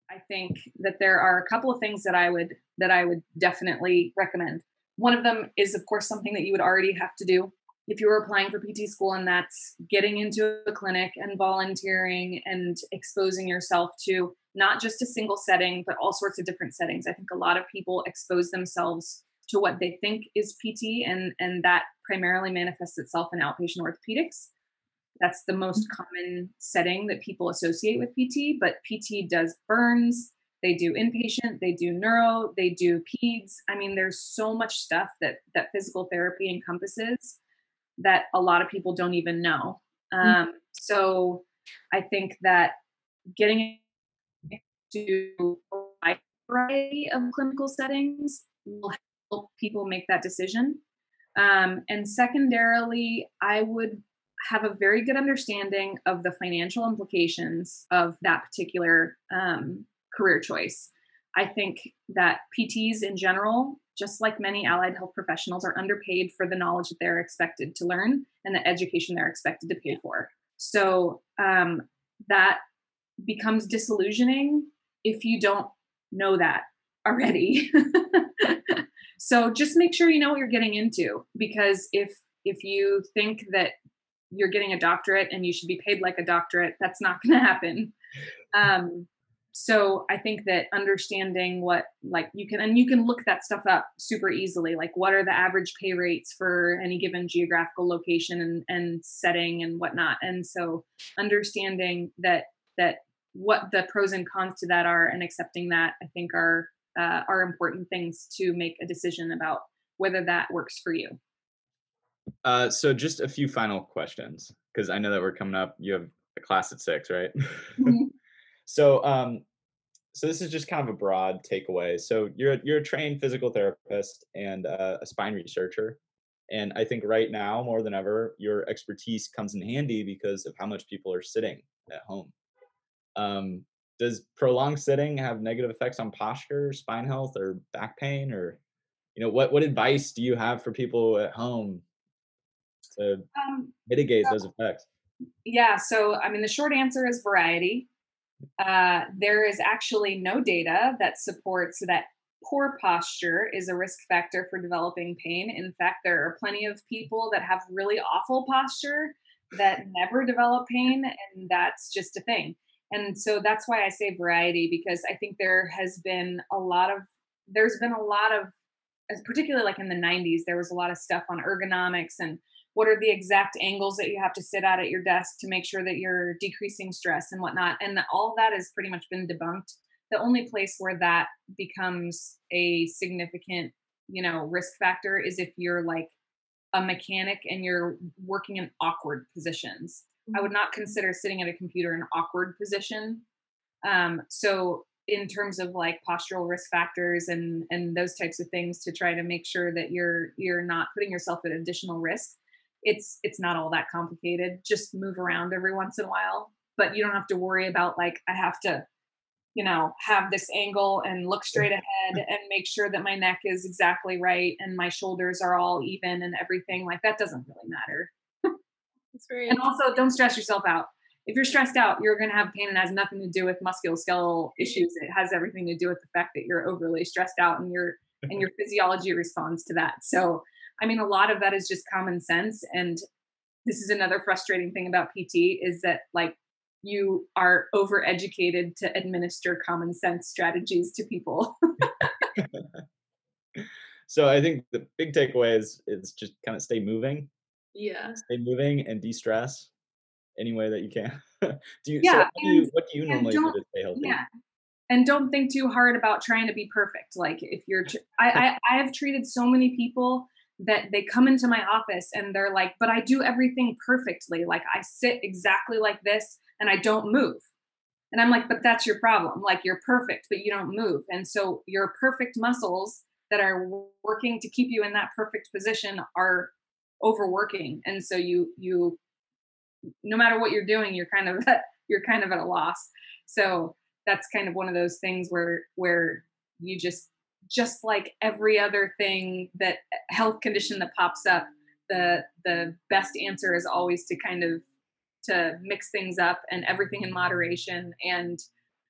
I think that there are a couple of things that I would that I would definitely recommend. One of them is, of course, something that you would already have to do if you were applying for PT school, and that's getting into a clinic and volunteering and exposing yourself to not just a single setting, but all sorts of different settings. I think a lot of people expose themselves to what they think is PT, and and that primarily manifests itself in outpatient orthopedics. That's the most mm-hmm. common setting that people associate with PT, but PT does burns, they do inpatient, they do neuro, they do peds. I mean, there's so much stuff that that physical therapy encompasses that a lot of people don't even know. Mm-hmm. Um, so I think that getting to a variety of clinical settings will help people make that decision. Um, and secondarily, I would have a very good understanding of the financial implications of that particular um, career choice. I think that PTs in general, just like many allied health professionals, are underpaid for the knowledge that they're expected to learn and the education they're expected to pay for. So um, that becomes disillusioning if you don't know that already. so just make sure you know what you're getting into because if if you think that you're getting a doctorate and you should be paid like a doctorate, that's not going to happen. Um, so I think that understanding what like you can and you can look that stuff up super easily. Like what are the average pay rates for any given geographical location and, and setting and whatnot. And so understanding that that what the pros and cons to that are and accepting that I think are uh, are important things to make a decision about whether that works for you. Uh, so just a few final questions because I know that we're coming up. You have a class at six, right? Mm-hmm. so, um, so this is just kind of a broad takeaway. So you're you're a trained physical therapist and uh, a spine researcher, and I think right now more than ever, your expertise comes in handy because of how much people are sitting at home. Um, does prolonged sitting have negative effects on posture, spine health, or back pain, or you know what what advice do you have for people at home to um, mitigate so, those effects? Yeah, so I mean the short answer is variety. Uh, there is actually no data that supports that poor posture is a risk factor for developing pain. In fact, there are plenty of people that have really awful posture that never develop pain, and that's just a thing and so that's why i say variety because i think there has been a lot of there's been a lot of particularly like in the 90s there was a lot of stuff on ergonomics and what are the exact angles that you have to sit at at your desk to make sure that you're decreasing stress and whatnot. And all that has pretty much been debunked. The only place where that becomes a significant you know risk factor is if you're like a mechanic and you're working in awkward positions I would not consider sitting at a computer an awkward position. Um, so in terms of like postural risk factors and and those types of things to try to make sure that you're you're not putting yourself at additional risk it's it's not all that complicated. Just move around every once in a while but you don't have to worry about like i have to you know have this angle and look straight ahead and make sure that my neck is exactly right and my shoulders are all even and everything like that doesn't really matter very and also don't stress yourself out. If you're stressed out, you're going to have pain and has nothing to do with musculoskeletal issues. It has everything to do with the fact that you're overly stressed out and your and your physiology responds to that. So, I mean, a lot of that is just common sense. And this is another frustrating thing about PT is that like you are overeducated to administer common sense strategies to people. so I think the big takeaway is is just kind of stay moving. Yeah. Stay moving and de-stress any way that you can. do you? Yeah. So do you, what do you normally do to stay healthy? Yeah. And don't think too hard about trying to be perfect. Like if you're, I, I, I have treated so many people that they come into my office and they're like, but I do everything perfectly. Like I sit exactly like this and I don't move. And I'm like, but that's your problem. Like you're perfect, but you don't move. And so your perfect muscles that are working to keep you in that perfect position are overworking. And so you you no matter what you're doing, you're kind of you're kind of at a loss. So that's kind of one of those things where where you just just like every other thing that eh, health condition that pops up, the the best answer is always to kind of to mix things up and everything in moderation and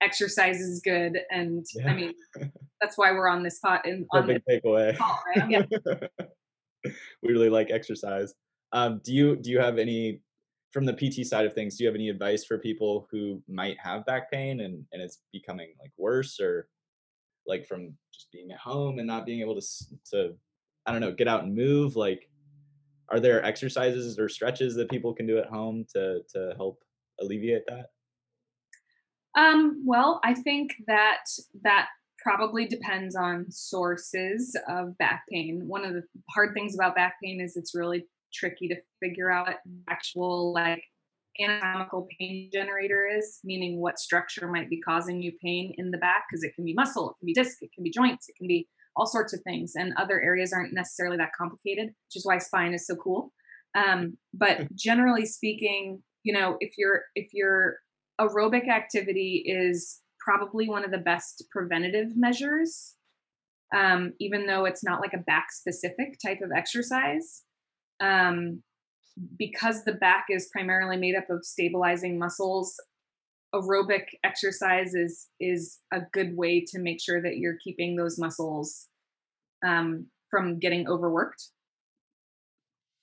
exercise is good and yeah. i mean that's why we're on this pot in on big takeaway call, right? yeah. we really like exercise um, do you do you have any from the pt side of things do you have any advice for people who might have back pain and and it's becoming like worse or like from just being at home and not being able to to i don't know get out and move like are there exercises or stretches that people can do at home to to help alleviate that? Um, well, I think that that probably depends on sources of back pain. One of the hard things about back pain is it's really tricky to figure out actual like anatomical pain generator is, meaning what structure might be causing you pain in the back, because it can be muscle, it can be disc, it can be joints, it can be all sorts of things. And other areas aren't necessarily that complicated, which is why spine is so cool. Um, but generally speaking, you know, if your if your aerobic activity is probably one of the best preventative measures, um, even though it's not like a back specific type of exercise. Um, because the back is primarily made up of stabilizing muscles aerobic exercise is is a good way to make sure that you're keeping those muscles um, from getting overworked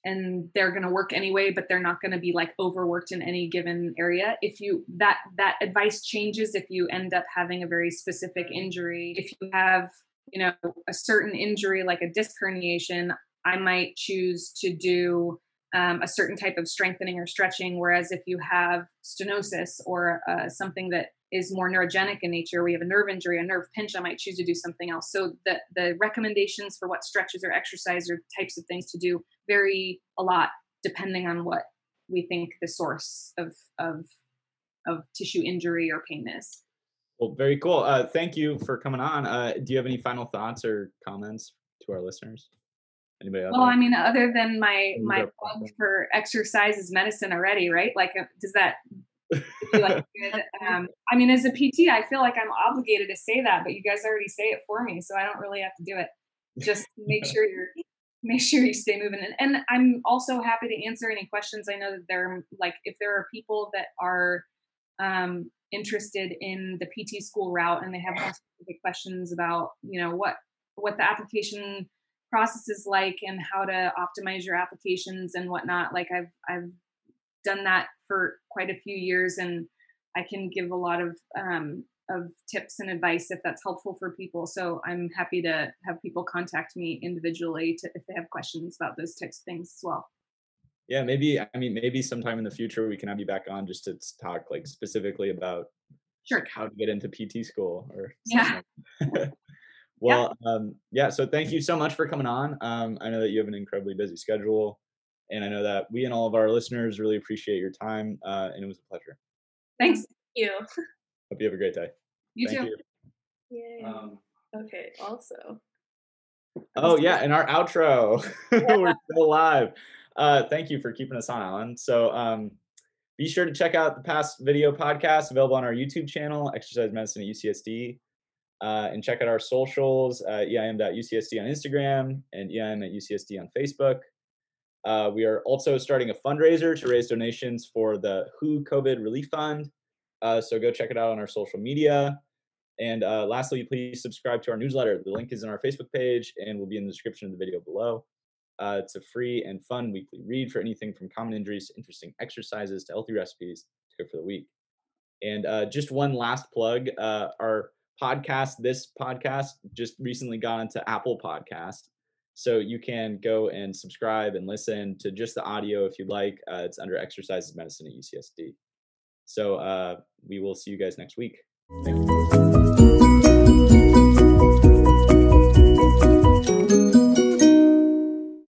and they're going to work anyway but they're not going to be like overworked in any given area. If you that that advice changes if you end up having a very specific injury. If you have you know a certain injury like a disc herniation i might choose to do um, a certain type of strengthening or stretching. Whereas if you have stenosis or uh, something that is more neurogenic in nature, we have a nerve injury, a nerve pinch, I might choose to do something else. So the the recommendations for what stretches or exercise or types of things to do vary a lot depending on what we think the source of of of tissue injury or pain is. Well, very cool. Uh, thank you for coming on. Uh, do you have any final thoughts or comments to our listeners? Anybody well, I mean, other than my my plug for exercise is medicine already, right? Like, uh, does that like good? Um, I mean, as a PT, I feel like I'm obligated to say that, but you guys already say it for me, so I don't really have to do it. Just make sure you're make sure you stay moving. And, and I'm also happy to answer any questions. I know that there, are, like, if there are people that are um, interested in the PT school route and they have specific questions about, you know, what what the application processes like and how to optimize your applications and whatnot. Like I've I've done that for quite a few years, and I can give a lot of um, of tips and advice if that's helpful for people. So I'm happy to have people contact me individually to, if they have questions about those types of things as well. Yeah, maybe I mean maybe sometime in the future we can have you back on just to talk like specifically about sure how to get into PT school or yeah. Well, yeah. Um, yeah. So thank you so much for coming on. Um, I know that you have an incredibly busy schedule, and I know that we and all of our listeners really appreciate your time, uh, and it was a pleasure. Thanks. Thank you. Hope you have a great day. You thank too. You. Yay. Um, okay. Also. Oh yeah, and our outro. We're still live. Uh, thank you for keeping us on, Alan. So um, be sure to check out the past video podcast available on our YouTube channel, Exercise Medicine at UCSD. Uh, and check out our socials, uh, eim.ucsd on Instagram and eim at UCSD on Facebook. Uh, we are also starting a fundraiser to raise donations for the WHO COVID Relief Fund. Uh, so go check it out on our social media. And uh, lastly, please subscribe to our newsletter. The link is in our Facebook page and will be in the description of the video below. Uh, it's a free and fun weekly read for anything from common injuries to interesting exercises to healthy recipes to go for the week. And just one last plug: our podcast, this podcast just recently got into Apple Podcast. So you can go and subscribe and listen to just the audio if you'd like. Uh, it's under Exercise is Medicine at UCSD. So uh, we will see you guys next week.